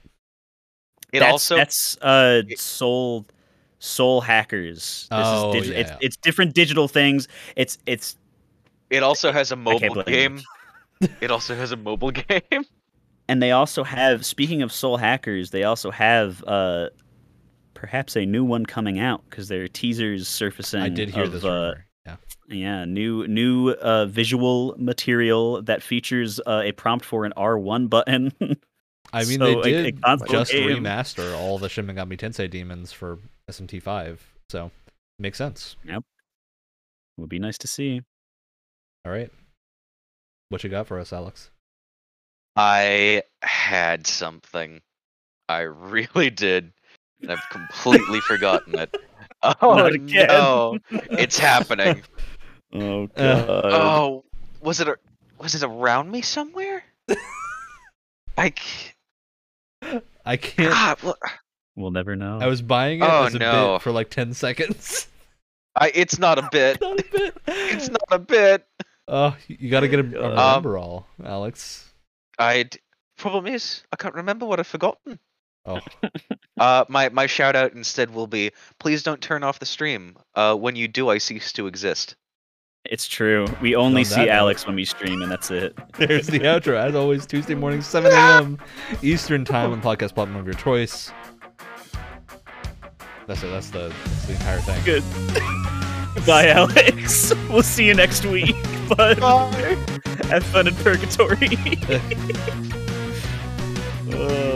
It that's, also that's uh it- soul soul hackers. This Oh, is digi- yeah, it's it's different digital things. It's it's it also has a mobile blame game. it also has a mobile game. And they also have speaking of soul hackers, they also have uh perhaps a new one coming out because there are teasers surfacing. I did hear of, this uh. Yeah. Yeah, new new uh, visual material that features uh, a prompt for an R1 button. I mean, so they a- a did just game. remaster all the Shin Megami Tensei demons for SMT5, so makes sense. Yep. Would be nice to see. All right, what you got for us, Alex? I had something. I really did. And I've completely forgotten it. Oh Not again. no. It's happening. Oh Uh, god. Oh, was it a, was it around me somewhere? I c- I can't. God, what- We'll never know. I was buying it Oh, as a no. bit for like ten seconds. I it's not a bit. It's not a bit. It's not a bit. Oh, you got to get a, a Um, remember all, Alex. I problem is I can't remember what I've forgotten. Oh, Uh, my my shout out instead will be please don't turn off the stream. Uh, when you do, I cease to exist. It's true. We only see note- Alex when we stream, and that's it. there's the outro. As always, Tuesday morning, 7 a.m. Eastern time on podcast platform of your choice. That's it. That's the, that's the entire thing. Good. Bye, Alex. We'll see you next week. But have fun in purgatory. Uh,